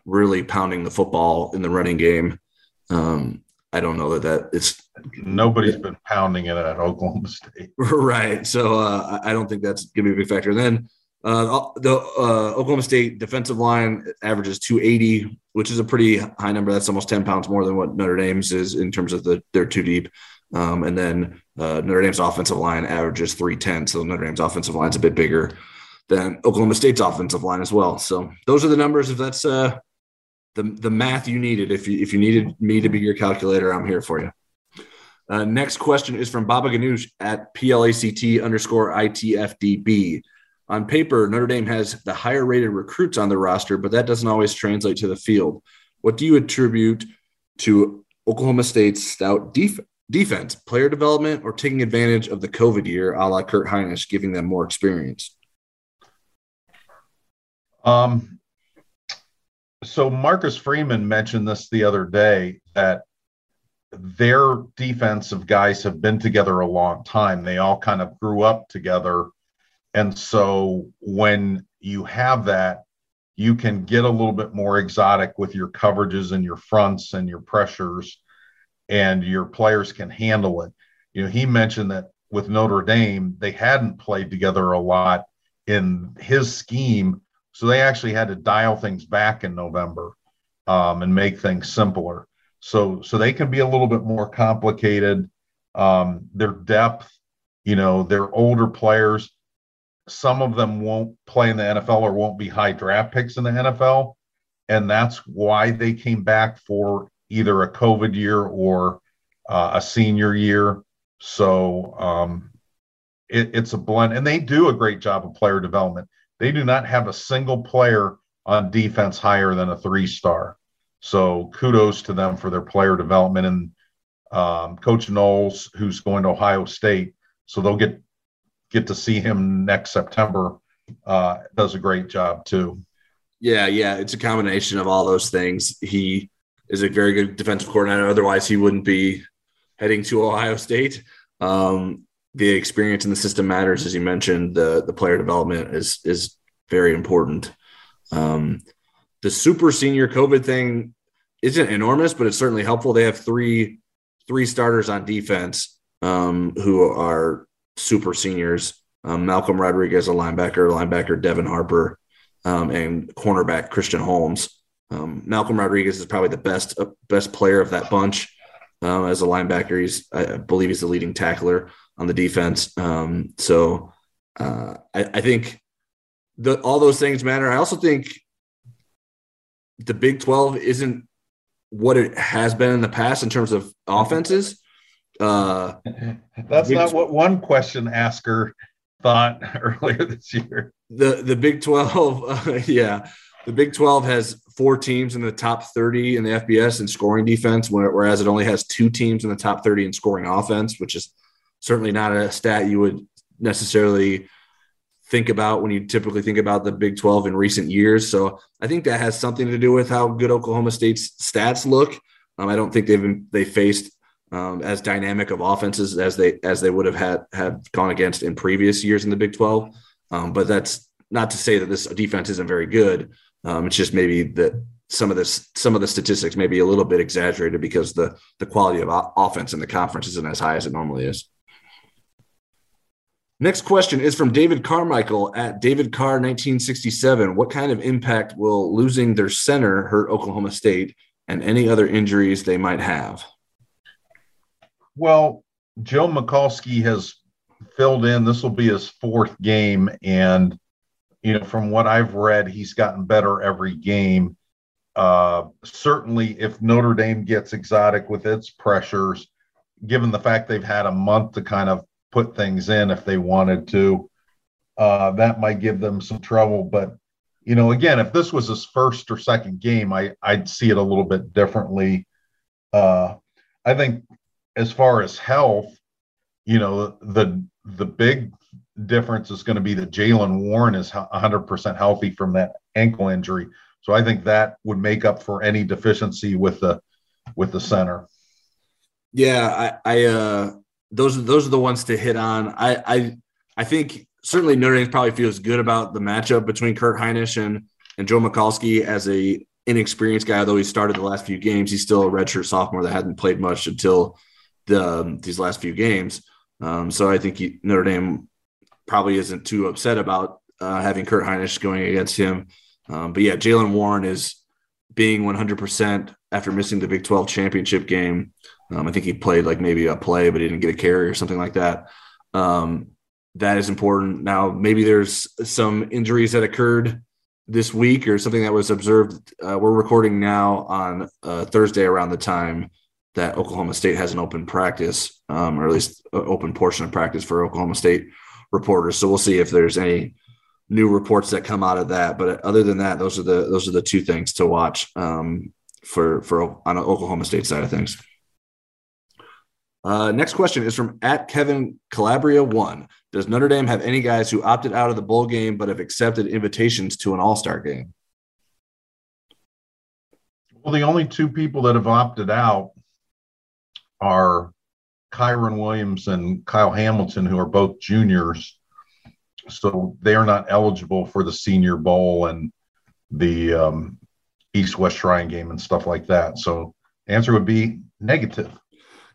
really pounding the football in the running game. Um, I don't know that that it's nobody's been pounding it at Oklahoma State, right? So uh, I don't think that's going to be a big factor. And then uh, the uh, Oklahoma State defensive line averages 280, which is a pretty high number. That's almost 10 pounds more than what Notre Dame's is in terms of the they're too deep. Um, and then uh, Notre Dame's offensive line averages 310, so Notre Dame's offensive line is a bit bigger than Oklahoma State's offensive line as well. So those are the numbers. If that's uh, the the math you needed, if you if you needed me to be your calculator, I'm here for you. Uh, next question is from Baba Ganoush at PLACT underscore ITFDB. On paper, Notre Dame has the higher rated recruits on the roster, but that doesn't always translate to the field. What do you attribute to Oklahoma State's stout def- defense, player development, or taking advantage of the COVID year, a la Kurt Hinish, giving them more experience? Um, so Marcus Freeman mentioned this the other day that their defensive guys have been together a long time. They all kind of grew up together. And so when you have that, you can get a little bit more exotic with your coverages and your fronts and your pressures, and your players can handle it. You know, he mentioned that with Notre Dame, they hadn't played together a lot in his scheme. So they actually had to dial things back in November um, and make things simpler. So so they can be a little bit more complicated. Um, their depth, you know, they're older players. Some of them won't play in the NFL or won't be high draft picks in the NFL, and that's why they came back for either a COVID year or uh, a senior year. So um, it, it's a blend, and they do a great job of player development. They do not have a single player on defense higher than a three star. So kudos to them for their player development and um, Coach Knowles, who's going to Ohio State, so they'll get get to see him next September. Uh, does a great job too. Yeah, yeah, it's a combination of all those things. He is a very good defensive coordinator. Otherwise, he wouldn't be heading to Ohio State. Um, the experience in the system matters, as you mentioned. The the player development is is very important. Um, the super senior COVID thing isn't enormous, but it's certainly helpful. They have three three starters on defense um, who are super seniors. Um, Malcolm Rodriguez, a linebacker, linebacker Devin Harper, um, and cornerback Christian Holmes. Um, Malcolm Rodriguez is probably the best uh, best player of that bunch uh, as a linebacker. He's I believe he's the leading tackler on the defense. Um, so uh, I, I, think the, all those things matter. I also think the Big 12 isn't what it has been in the past in terms of offenses. Uh, That's not what one question asker thought earlier this year. The the Big 12, uh, yeah, the Big 12 has four teams in the top 30 in the FBS in scoring defense, whereas it only has two teams in the top 30 in scoring offense, which is certainly not a stat you would necessarily think about when you typically think about the Big 12 in recent years. So I think that has something to do with how good Oklahoma State's stats look. Um, I don't think they've been, they faced um, as dynamic of offenses as they as they would have had had gone against in previous years in the Big 12. Um, but that's not to say that this defense isn't very good. Um, it's just maybe that some of this some of the statistics may be a little bit exaggerated because the the quality of offense in the conference isn't as high as it normally is. Next question is from David Carmichael at David Carr 1967. What kind of impact will losing their center hurt Oklahoma State and any other injuries they might have? Well, Joe Michalski has filled in. This will be his fourth game. And, you know, from what I've read, he's gotten better every game. Uh, certainly, if Notre Dame gets exotic with its pressures, given the fact they've had a month to kind of put things in if they wanted to. Uh, that might give them some trouble. But, you know, again, if this was his first or second game, I, I'd see it a little bit differently. Uh, I think as far as health, you know, the the big difference is going to be that Jaylen Warren is 100% healthy from that ankle injury. So I think that would make up for any deficiency with the with the center. Yeah, I, I uh those are those are the ones to hit on. I I I think certainly Notre Dame probably feels good about the matchup between Kurt Hinish and and Joe Michalski as a inexperienced guy. Although he started the last few games, he's still a redshirt sophomore that hadn't played much until the um, these last few games. Um, so I think he, Notre Dame probably isn't too upset about uh, having Kurt Hinish going against him. Um, but yeah, Jaylen Warren is being 100% after missing the Big 12 championship game. Um, I think he played like maybe a play, but he didn't get a carry or something like that. Um, that is important. Now, maybe there's some injuries that occurred this week or something that was observed. Uh, we're recording now on uh, Thursday around the time that Oklahoma State has an open practice, um, or at least open portion of practice for Oklahoma State reporters. So we'll see if there's any new reports that come out of that. But other than that, those are the those are the two things to watch um, for for on Oklahoma State side of things. Uh, next question is from at Kevin Calabria one. Does Notre Dame have any guys who opted out of the bowl game but have accepted invitations to an All Star game? Well, the only two people that have opted out are Kyren Williams and Kyle Hamilton, who are both juniors. So they are not eligible for the Senior Bowl and the um, East West Shrine game and stuff like that. So answer would be negative.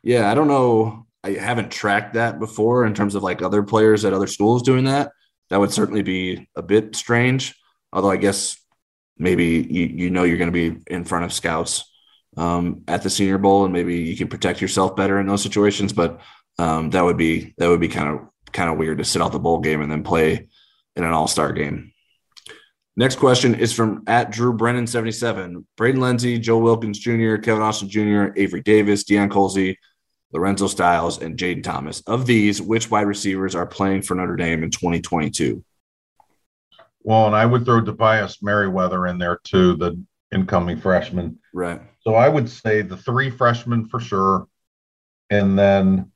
Yeah, I don't know. I haven't tracked that before in terms of like other players at other schools doing that. That would certainly be a bit strange. Although I guess maybe you, you know you're going to be in front of scouts um, at the Senior Bowl, and maybe you can protect yourself better in those situations. But um, that would be that would be kind of kind of weird to sit out the bowl game and then play in an All Star game. Next question is from at Drew Brennan seventy seven. Braden Lenzy, Joe Wilkins Jr., Kevin Austin Jr., Avery Davis, Deion Colzie, Lorenzo Styles, and Jaden Thomas. Of these, which wide receivers are playing for Notre Dame in 2022? Well, and I would throw Tobias Merriweather in there too, the incoming freshman. Right. So I would say the three freshmen for sure. And then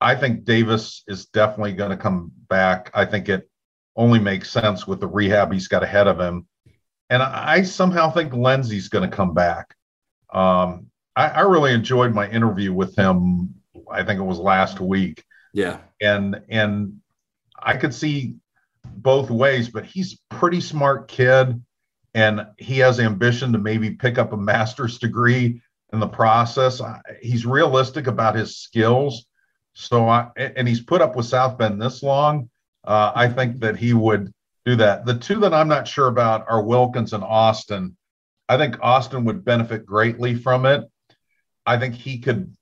I think Davis is definitely going to come back. I think it only makes sense with the rehab he's got ahead of him. And I somehow think Lenzy's going to come back. Um, I, I really enjoyed my interview with him. I think it was last week. Yeah. And and I could see both ways, but he's a pretty smart kid and he has ambition to maybe pick up a master's degree in the process. He's realistic about his skills. So I and he's put up with South Bend this long. Uh, I think that he would do that. The two that I'm not sure about are Wilkins and Austin. I think Austin would benefit greatly from it. I think he could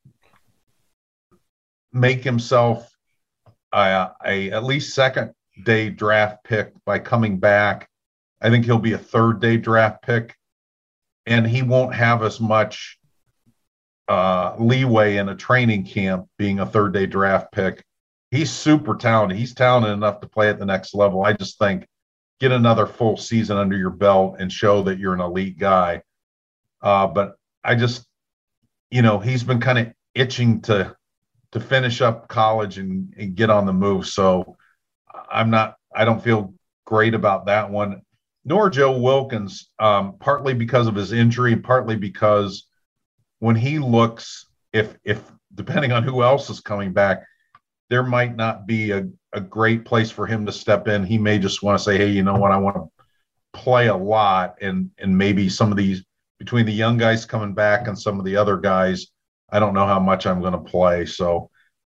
make himself a, a at least second day draft pick by coming back I think he'll be a third day draft pick, and he won't have as much uh, leeway in a training camp being a third day draft pick. He's super talented. He's talented enough to play at the next level. I just think get another full season under your belt and show that you're an elite guy. Uh, but I just, you know, he's been kind of itching to to finish up college and, and get on the move. So I'm not. I don't feel great about that one nor Joe Wilkins, um, partly because of his injury, partly because when he looks, if if depending on who else is coming back, there might not be a, a great place for him to step in. He may just want to say, hey, you know what, I want to play a lot, and and maybe some of these between the young guys coming back and some of the other guys, I don't know how much I'm going to play. So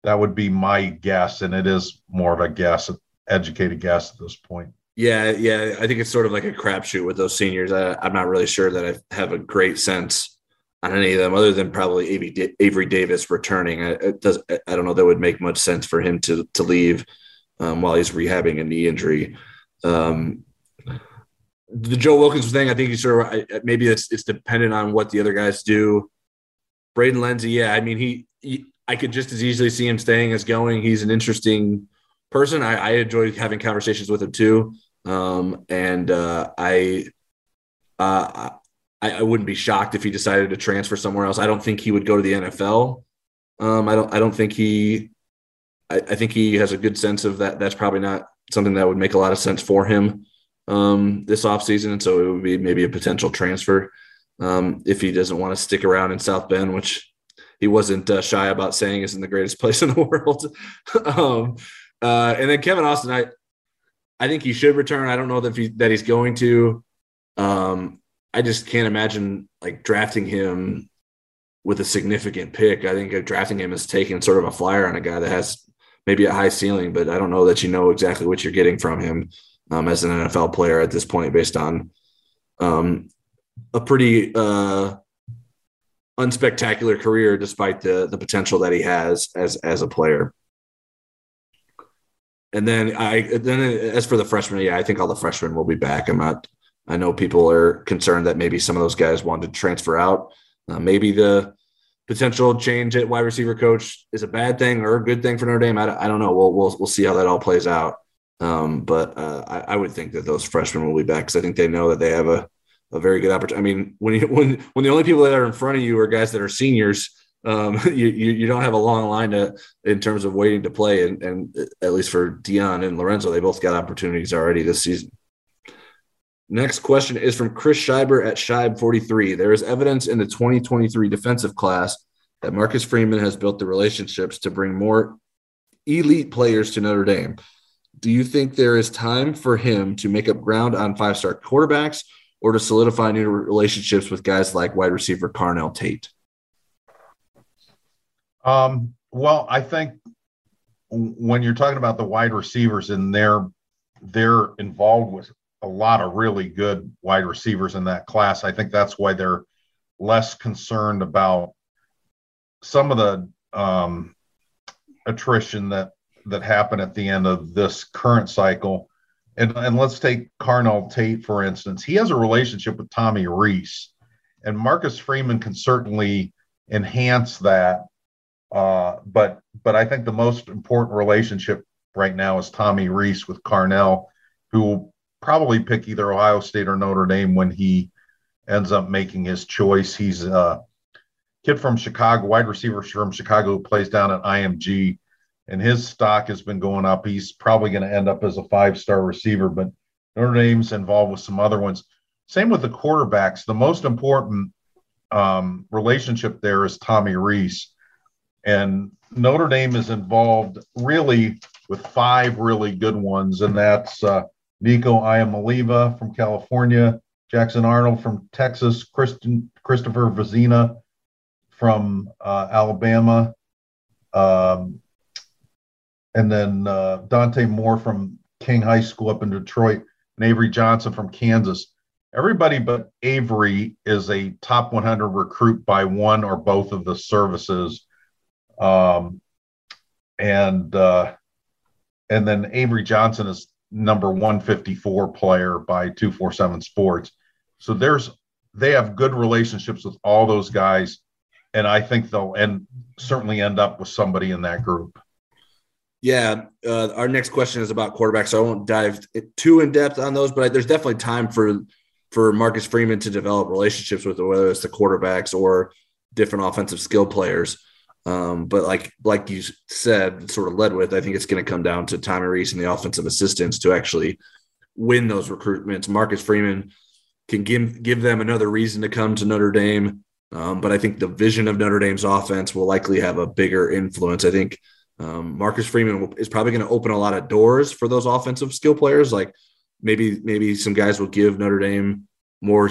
that would be my guess, and it is more of a guess, educated guess at this point. Yeah, yeah. I think it's sort of like a crapshoot with those seniors. I, am not really sure that I have a great sense on any of them, other than probably Avery, Avery Davis returning. I, it does. I don't know that would make much sense for him to to leave um, while he's rehabbing a knee injury. Um, the Joe Wilkins thing, I think he's sort of maybe it's it's dependent on what the other guys do. Braden Lenzy, yeah, I mean he, he I could just as easily see him staying as going. He's an interesting person. I, I enjoy having conversations with him too. Um, and uh, I, uh, I, I wouldn't be shocked if he decided to transfer somewhere else. I don't think he would go to the NFL. Um, I don't. I don't think he. I, I, think he has a good sense of that. That's probably not something that would make a lot of sense for him um, this offseason. And so it would be maybe a potential transfer um, if he doesn't want to stick around in South Bend, which he wasn't uh, shy about saying isn't the greatest place in the world. um, uh, and then Kevin Austin, I I think he should return. I don't know that he, that he's going to. Um, I just can't imagine like drafting him with a significant pick. I think drafting him is taking sort of a flyer on a guy that has maybe a high ceiling, but I don't know that you know exactly what you're getting from him um, as an NFL player at this point, based on um, a pretty uh, unspectacular career, despite the the potential that he has as as a player. And then I then as for the freshmen, yeah, I think all the freshmen will be back. I'm not. I know people are concerned that maybe some of those guys wanted to transfer out. Uh, maybe the potential change at wide receiver coach is a bad thing or a good thing for Notre Dame. I, I don't know. We'll, we'll we'll see how that all plays out. Um, but uh, I, I, would think that those freshmen will be back because I think they know that they have a, a very good opportunity. I mean, when you when when the only people that are in front of you are guys that are seniors, um, you, you, you don't have a long line to in terms of waiting to play, and, and at least for Deion and Lorenzo, they both got opportunities already this season. Next question is from Chris Scheiber at Scheib43. There is evidence in the 2023 defensive class that Marcus Freeman has built the relationships to bring more elite players to Notre Dame. Do you think there is time for him to make up ground on five star quarterbacks or to solidify new relationships with guys like wide receiver Carnell Tate? Um, well, I think when you're talking about the wide receivers and they're they're involved with a lot of really good wide receivers in that class, I think that's why they're less concerned about some of the um, attrition that that happen at the end of this current cycle. And, and let's take Carnell Tate, for instance. He has a relationship with Tommy Rees, and Marcus Freeman can certainly enhance that. Uh, but but I think the most important relationship right now is Tommy Rees with Carnell, who will probably pick either Ohio State or Notre Dame when he ends up making his choice. He's a kid from Chicago, wide receiver from Chicago, who plays down at IMG and his stock has been going up. He's probably going to end up as a five star receiver, but Notre Dame's involved with some other ones. Same with the quarterbacks. The most important um, relationship there is Tommy Rees. And Notre Dame is involved really with five really good ones, and that's uh, Nico Iamaleava from California, Jackson Arnold from Texas, Christopher Vizzina from uh, Alabama, um, and then uh, Dante Moore from King High School up in Detroit, and Avery Johnson from Kansas. Everybody but Avery is a top 100 recruit by one or both of the services, um, and uh, and then Avery Johnson is number 154 player by 247 Sports. So there's they have good relationships with all those guys, and I think they'll and certainly end up with somebody in that group. Yeah, uh, our next question is about quarterbacks, so I won't dive too in depth on those, but there's definitely time for for Marcus Freeman to develop relationships with whether it's the quarterbacks or different offensive skill players. Um, but like like you said, sort of led with, I think it's going to come down to Tommy Rees and the offensive assistants to actually win those recruitments. Marcus Freeman can give give them another reason to come to Notre Dame, um, but I think the vision of Notre Dame's offense will likely have a bigger influence. I think um, Marcus Freeman is probably going to open a lot of doors for those offensive skill players. Like maybe maybe some guys will give Notre Dame more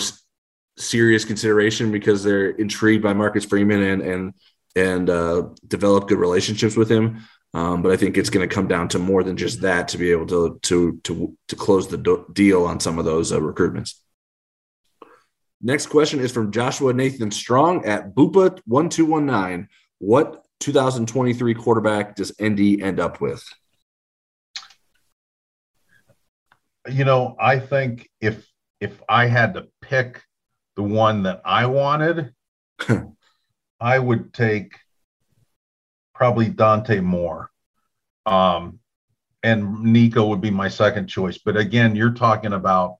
serious consideration because they're intrigued by Marcus Freeman and and and uh, develop good relationships with him. Um, but I think it's going to come down to more than just that to be able to to to to close the do- deal on some of those uh, recruitments. Next question is from Joshua Nathan Strong at Bupa one two one nine. What 2023 quarterback does ND end up with? You know, I think if if I had to pick the one that I wanted, I would take probably Dante Moore. Um, and Nico would be my second choice. But again, you're talking about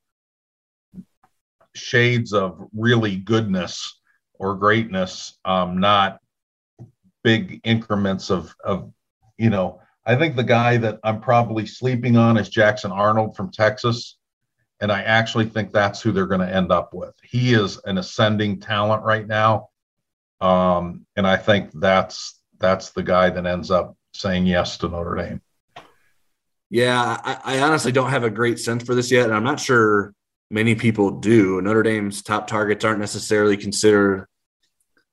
shades of really goodness or greatness, um, not big increments of of you know I think the guy that I'm probably sleeping on is Jackson Arnold from Texas. And I actually think that's who they're going to end up with. He is an ascending talent right now. Um, and I think that's that's the guy that ends up saying yes to Notre Dame. Yeah, I, I honestly don't have a great sense for this yet. And I'm not sure many people do. Notre Dame's top targets aren't necessarily considered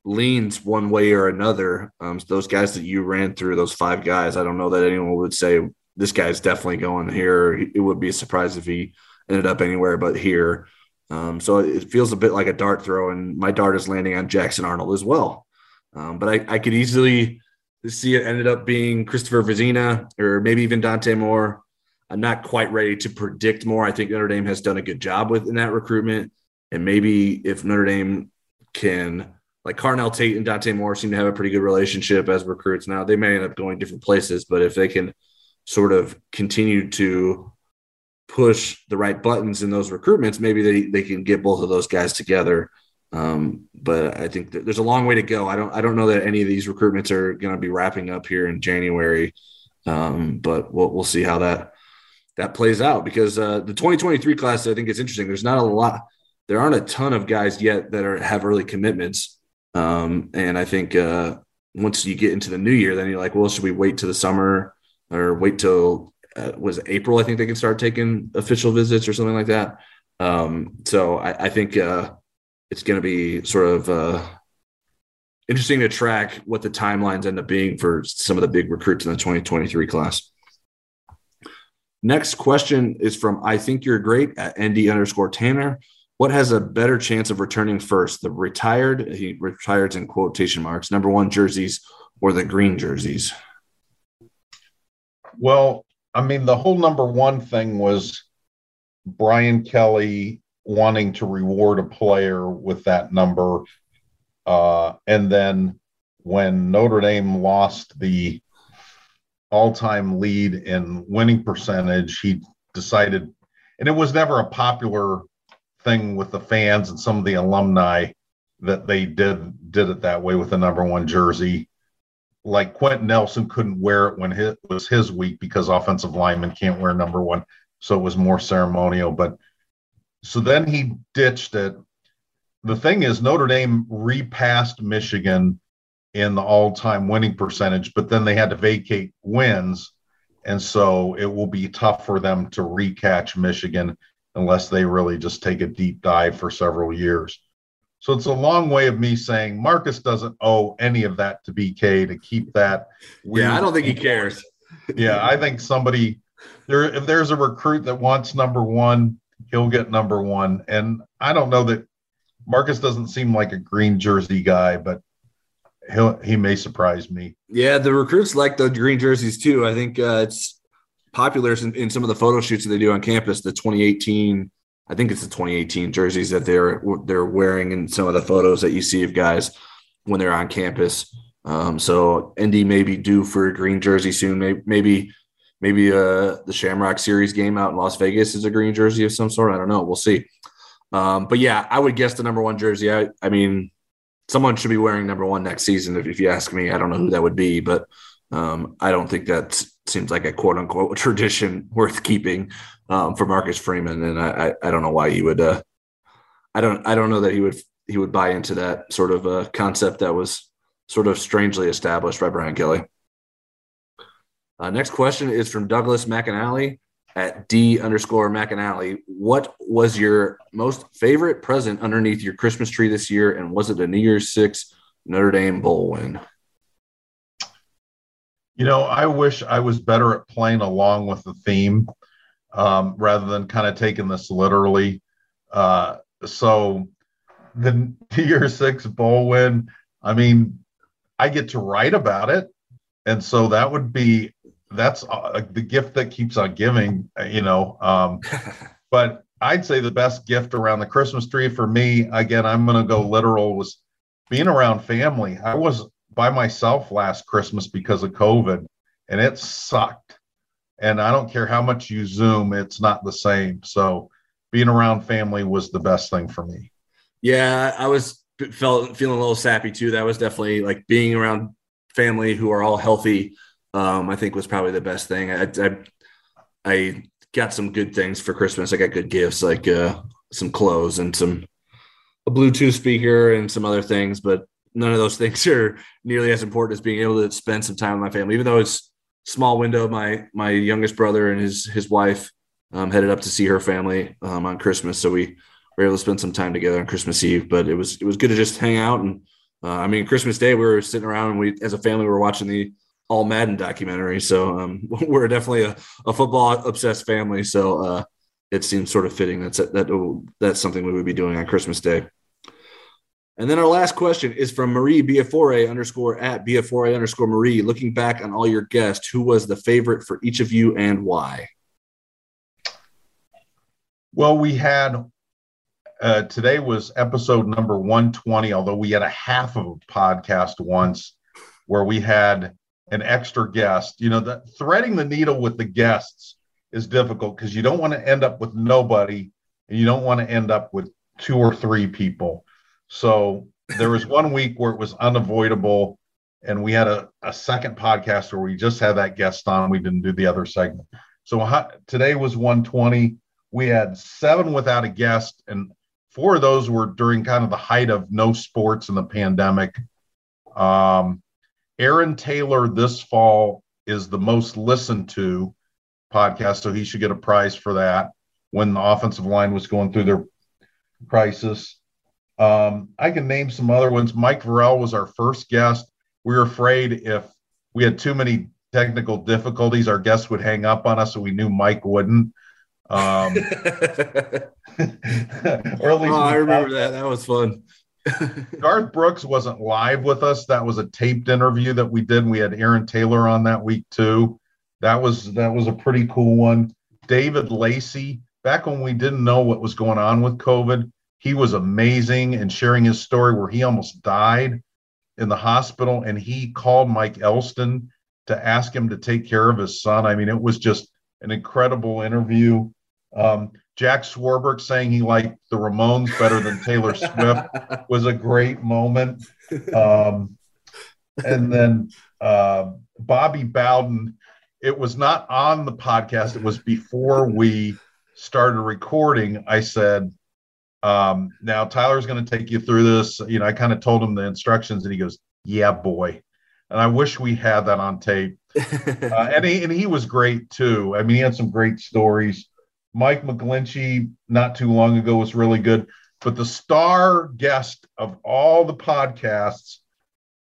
leans one way or another. Um, those guys that you ran through, those five guys, I don't know that anyone would say this guy's definitely going here. It would be a surprise if he ended up anywhere but here. Um, so it feels a bit like a dart throw, and my dart is landing on Jackson Arnold as well. Um, but I, I, could easily see it ended up being Christopher Vizzina or maybe even Dante Moore. I'm not quite ready to predict Moore. I think Notre Dame has done a good job with in that recruitment, and maybe if Notre Dame can like Carnell Tate and Dante Moore seem to have a pretty good relationship as recruits now. They may end up going different places, but if they can sort of continue to push the right buttons in those recruitments, maybe they, they can get both of those guys together. Um, but I think there's a long way to go. I don't I don't know that any of these recruitments are going to be wrapping up here in January. Um, but we'll we'll see how that that plays out because uh, the 2023 class, I think it's interesting. There's not a lot, there aren't a ton of guys yet that are have early commitments. Um, and I think uh, once you get into the new year, then you're like, well, should we wait to the summer or wait till uh, was April? I think they can start taking official visits or something like that. Um, so I, I think uh, it's going to be sort of uh, interesting to track what the timelines end up being for some of the big recruits in the 2023 class. Next question is from I think you're great at ND underscore Tanner. What has a better chance of returning first? The retired, he retires in quotation marks, number one jerseys or the green jerseys? Well, I mean, the whole number one thing was Brian Kelly wanting to reward a player with that number. Uh, and then when Notre Dame lost the all time lead in winning percentage, he decided, and it was never a popular thing with the fans and some of the alumni that they did did it that way with the number one jersey. Like Quenton Nelson couldn't wear it when it was his week because offensive linemen can't wear number one, so it was more ceremonial. But so then he ditched it. The thing is, Notre Dame repassed Michigan in the all-time winning percentage, but then they had to vacate wins, and so it will be tough for them to recatch Michigan unless they really just take a deep dive for several years. So it's a long way of me saying Marcus doesn't owe any of that to BK to keep that. Yeah, I don't think he cares. yeah, I think somebody there if there's a recruit that wants number one, he'll get number one. And I don't know that Marcus doesn't seem like a green jersey guy, but he'll he may surprise me. Yeah, the recruits like the green jerseys too. I think uh, it's popular in, in, some of the photo shoots that they do on campus. The 2018, I think it's the 2018 jerseys that they're they're wearing in some of the photos that you see of guys when they're on campus. Um, so ND may be due for a green jersey soon. Maybe maybe maybe uh, the Shamrock Series game out in Las Vegas is a green jersey of some sort. I don't know. We'll see. Um, but yeah, I would guess the number one jersey. I, I mean, someone should be wearing number one next season. If, if you ask me, I don't know who that would be, but um, I don't think that seems like a quote unquote tradition worth keeping um, for Marcus Freeman. And I, I, I, don't know why he would. Uh, I don't. I don't know that he would. He would buy into that sort of uh, concept that was sort of strangely established by Brian Kelly. Uh, next question is from Douglas McAnally at D underscore McAnally. What was your most favorite present underneath your Christmas tree this year? And was it a New Year's Six Notre Dame Bowl win? You know, I wish I was better at playing along with the theme um, rather than kind of taking this literally. Uh, so the year Six Bowl win, I mean, I get to write about it. And so that would be that's uh, the gift that keeps on giving, uh, you know. Um, but I'd say the best gift around the Christmas tree for me, again, I'm going to go literal, was being around family. I was by myself last Christmas because of COVID, and it sucked. And I don't care how much you Zoom, it's not the same. So being around family was the best thing for me. Yeah, I was felt feeling a little sappy too. That was definitely like being around family who are all healthy um, I think was probably the best thing. I, I, I got some good things for Christmas. I got good gifts like uh, some clothes and some a Bluetooth speaker and some other things, but none of those things are nearly as important as being able to spend some time with my family. Even though it's small window, my my youngest brother and his his wife um, headed up to see her family um, on Christmas, so we were able to spend some time together on Christmas Eve. But it was it was good to just hang out and uh, I mean Christmas Day we were sitting around and we as a family we were watching the all Madden documentary. So um, we're definitely a, a football obsessed family. So uh, it seems sort of fitting that's that that's something we would be doing on Christmas Day. And then our last question is from Marie Biafore underscore at Biafore underscore Marie. Looking back on all your guests, who was the favorite for each of you and why? Well, we had uh, today was episode number 120, although we had a half of a podcast once where we had an extra guest. You know, that threading the needle with the guests is difficult because you don't want to end up with nobody and you don't want to end up with two or three people. So there was one week where it was unavoidable. And we had a, a second podcast where we just had that guest on. We didn't do the other segment. So today was 120. We had seven without a guest, and four of those were during kind of the height of no sports in the pandemic. Um, Aaron Taylor this fall is the most listened to podcast, so he should get a prize for that when the offensive line was going through their crisis. Um, I can name some other ones. Mike Vorel was our first guest. We were afraid if we had too many technical difficulties, our guests would hang up on us, so we knew Mike wouldn't. Um, or at least oh, I remember that. That was fun. Garth Brooks wasn't live with us. That was a taped interview that we did. We had Aaron Taylor on that week too. That was that was a pretty cool one. David Lacey, back when we didn't know what was going on with COVID, he was amazing and sharing his story where he almost died in the hospital and he called Mike Elston to ask him to take care of his son. I mean, it was just an incredible interview. Um, Jack Swarbrick saying he liked the Ramones better than Taylor Swift was a great moment. Um, and then uh, Bobby Bowden, it was not on the podcast, it was before we started recording. I said, um, now Tyler's going to take you through this. You know, I kind of told him the instructions, and he goes, "Yeah, boy." And I wish we had that on tape. uh, and he and he was great too. I mean, he had some great stories. Mike McGlinchey, not too long ago, was really good. But the star guest of all the podcasts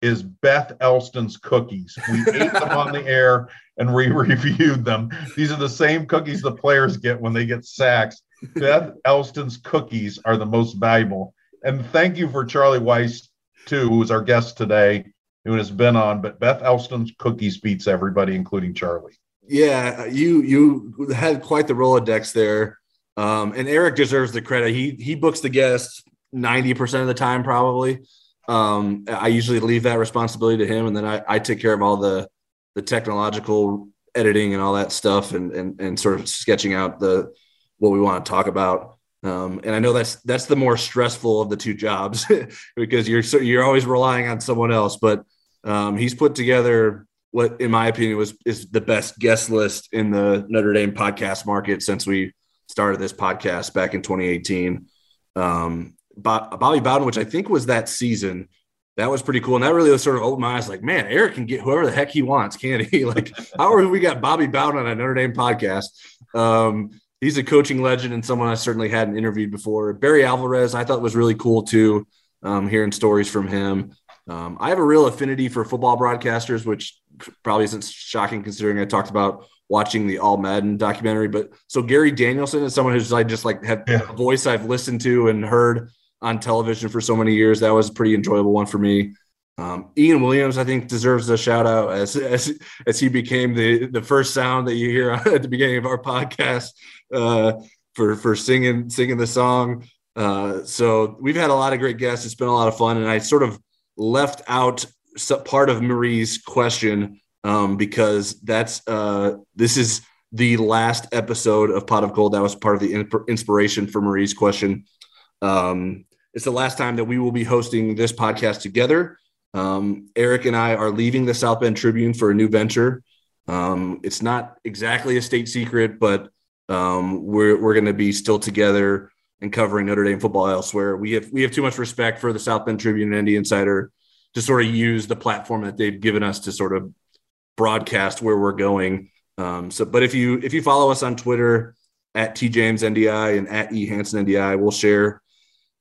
is Beth Elston's cookies. We ate them on the air and we reviewed them. These are the same cookies the players get when they get sacks. Beth Elston's cookies are the most valuable. And thank you for Charlie Weis, too, who was our guest today, who has been on. But Beth Elston's cookies beats everybody, including Charlie. Yeah, you you had quite the Rolodex there. Um, and Eric deserves the credit. He he books the guests 90% of the time, probably. Um, I usually leave that responsibility to him, and then I, I take care of all the the technological editing and all that stuff and and and sort of sketching out the what we want to talk about. Um, and I know that's that's the more stressful of the two jobs because you're so, you're always relying on someone else. But um, he's put together what, in my opinion, was is the best guest list in the Notre Dame podcast market since we started this podcast back in 2018. Um, Bobby Bowden, which I think was that season, that was pretty cool. And that really was sort of opened my eyes like, man, Eric can get whoever the heck he wants, can't he? like, how are we got Bobby Bowden on a Notre Dame podcast? Um, he's a coaching legend and someone I certainly hadn't interviewed before. Barry Alvarez, I thought was really cool too, um, hearing stories from him. Um, I have a real affinity for football broadcasters, which probably isn't shocking considering I talked about watching the All Madden documentary. But so Gary Danielson is someone who's I just like have yeah. a voice I've listened to and heard on television for so many years. That was a pretty enjoyable one for me. Um, Ian Williams, I think, deserves a shout out as, as as he became the the first sound that you hear at the beginning of our podcast uh, for for singing singing the song. Uh, so we've had a lot of great guests. It's been a lot of fun, and I sort of left out part of Marie's question um, because that's uh, this is the last episode of Pot of Gold. That was part of the inspiration for Marie's question. Um, it's the last time that we will be hosting this podcast together. Um, Eric and I are leaving the South Bend Tribune for a new venture. Um, it's not exactly a state secret, but um, we're we're going to be still together and covering Notre Dame football elsewhere. We have we have too much respect for the South Bend Tribune and ND Insider to sort of use the platform that they've given us to sort of broadcast where we're going. Um, so, but if you if you follow us on Twitter at tjamesndi and at ehansenndi, we'll share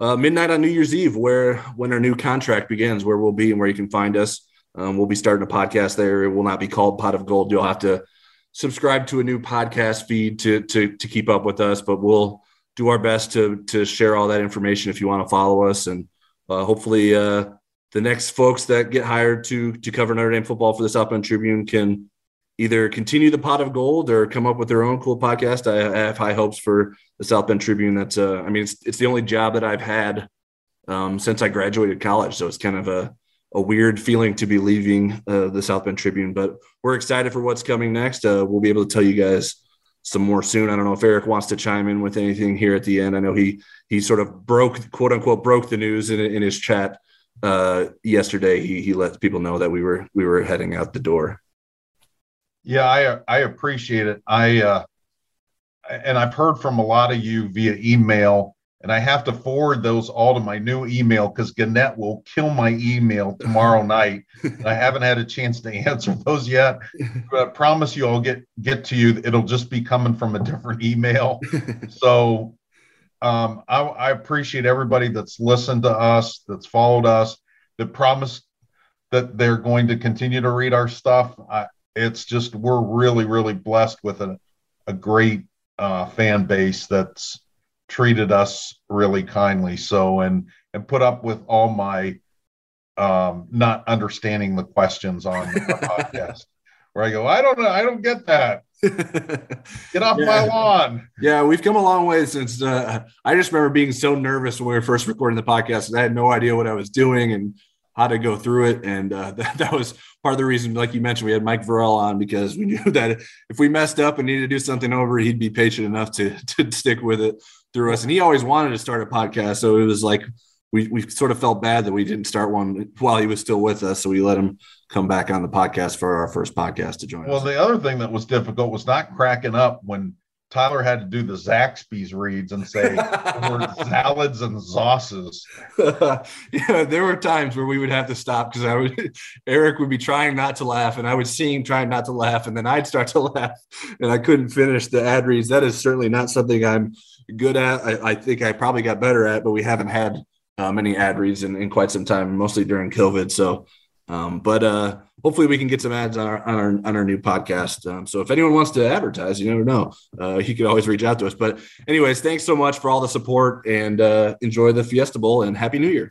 uh, midnight on New Year's Eve, where when our new contract begins, where we'll be and where you can find us. Um, we'll be starting a podcast there. It will not be called Pot of Gold. You'll have to subscribe to a new podcast feed to to to keep up with us. But we'll do our best to to share all that information if you want to follow us, and uh, hopefully uh, the next folks that get hired to to cover Notre Dame football for the South Bend Tribune can either continue the pot of gold or come up with their own cool podcast. I, have high hopes for the South Bend Tribune. That's uh, I mean, it's it's the only job that I've had um, since I graduated college, so it's kind of a a weird feeling to be leaving uh, the South Bend Tribune. But we're excited for what's coming next. Uh, we'll be able to tell you guys some more soon. I don't know if Eric wants to chime in with anything here at the end. I know he he sort of broke quote unquote broke the news in, in his chat uh, yesterday. He he let people know that we were we were heading out the door. Yeah, I I appreciate it. I uh, and I've heard from a lot of you via email, and I have to forward those all to my new email because Gannett will kill my email tomorrow night. I haven't had a chance to answer those yet, but I promise you I'll get get to you. It'll just be coming from a different email. so um, I, I appreciate everybody that's listened to us, that's followed us, that promised that they're going to continue to read our stuff. I, it's just we're really really blessed with a, a great uh, fan base that's treated us really kindly so and and put up with all my um, not understanding the questions on the podcast where i go i don't know i don't get that get off Yeah. my lawn Yeah, we've come a long way since. Uh, I just remember being so nervous when we were first recording the podcast. I had no idea what I was doing and how to go through it, and uh, that, that was part of the reason. Like you mentioned, we had Mike Vorel on because we knew that if we messed up and needed to do something over, he'd be patient enough to to stick with it through us. And he always wanted to start a podcast, so it was like we we sort of felt bad that we didn't start one while he was still with us. So we let him come back on the podcast for our first podcast to join well us. the other thing that was difficult was not cracking up when tyler had to do the zaxby's reads and say salads and sauces yeah, there were times where we would have to stop because I would Eric would be trying not to laugh, and I would see him trying not to laugh, and then I'd start to laugh, and I couldn't finish the ad reads. That is certainly not something I'm good at. I, I think I probably got better at, but we haven't had uh, many ad reads in, in quite some time, mostly during COVID. So, um, but uh, hopefully we can get some ads on our on our on our new podcast. Um, so if anyone wants to advertise, you never know, uh, you could always reach out to us. But anyways, thanks so much for all the support and uh, enjoy the Fiesta Bowl and Happy New Year.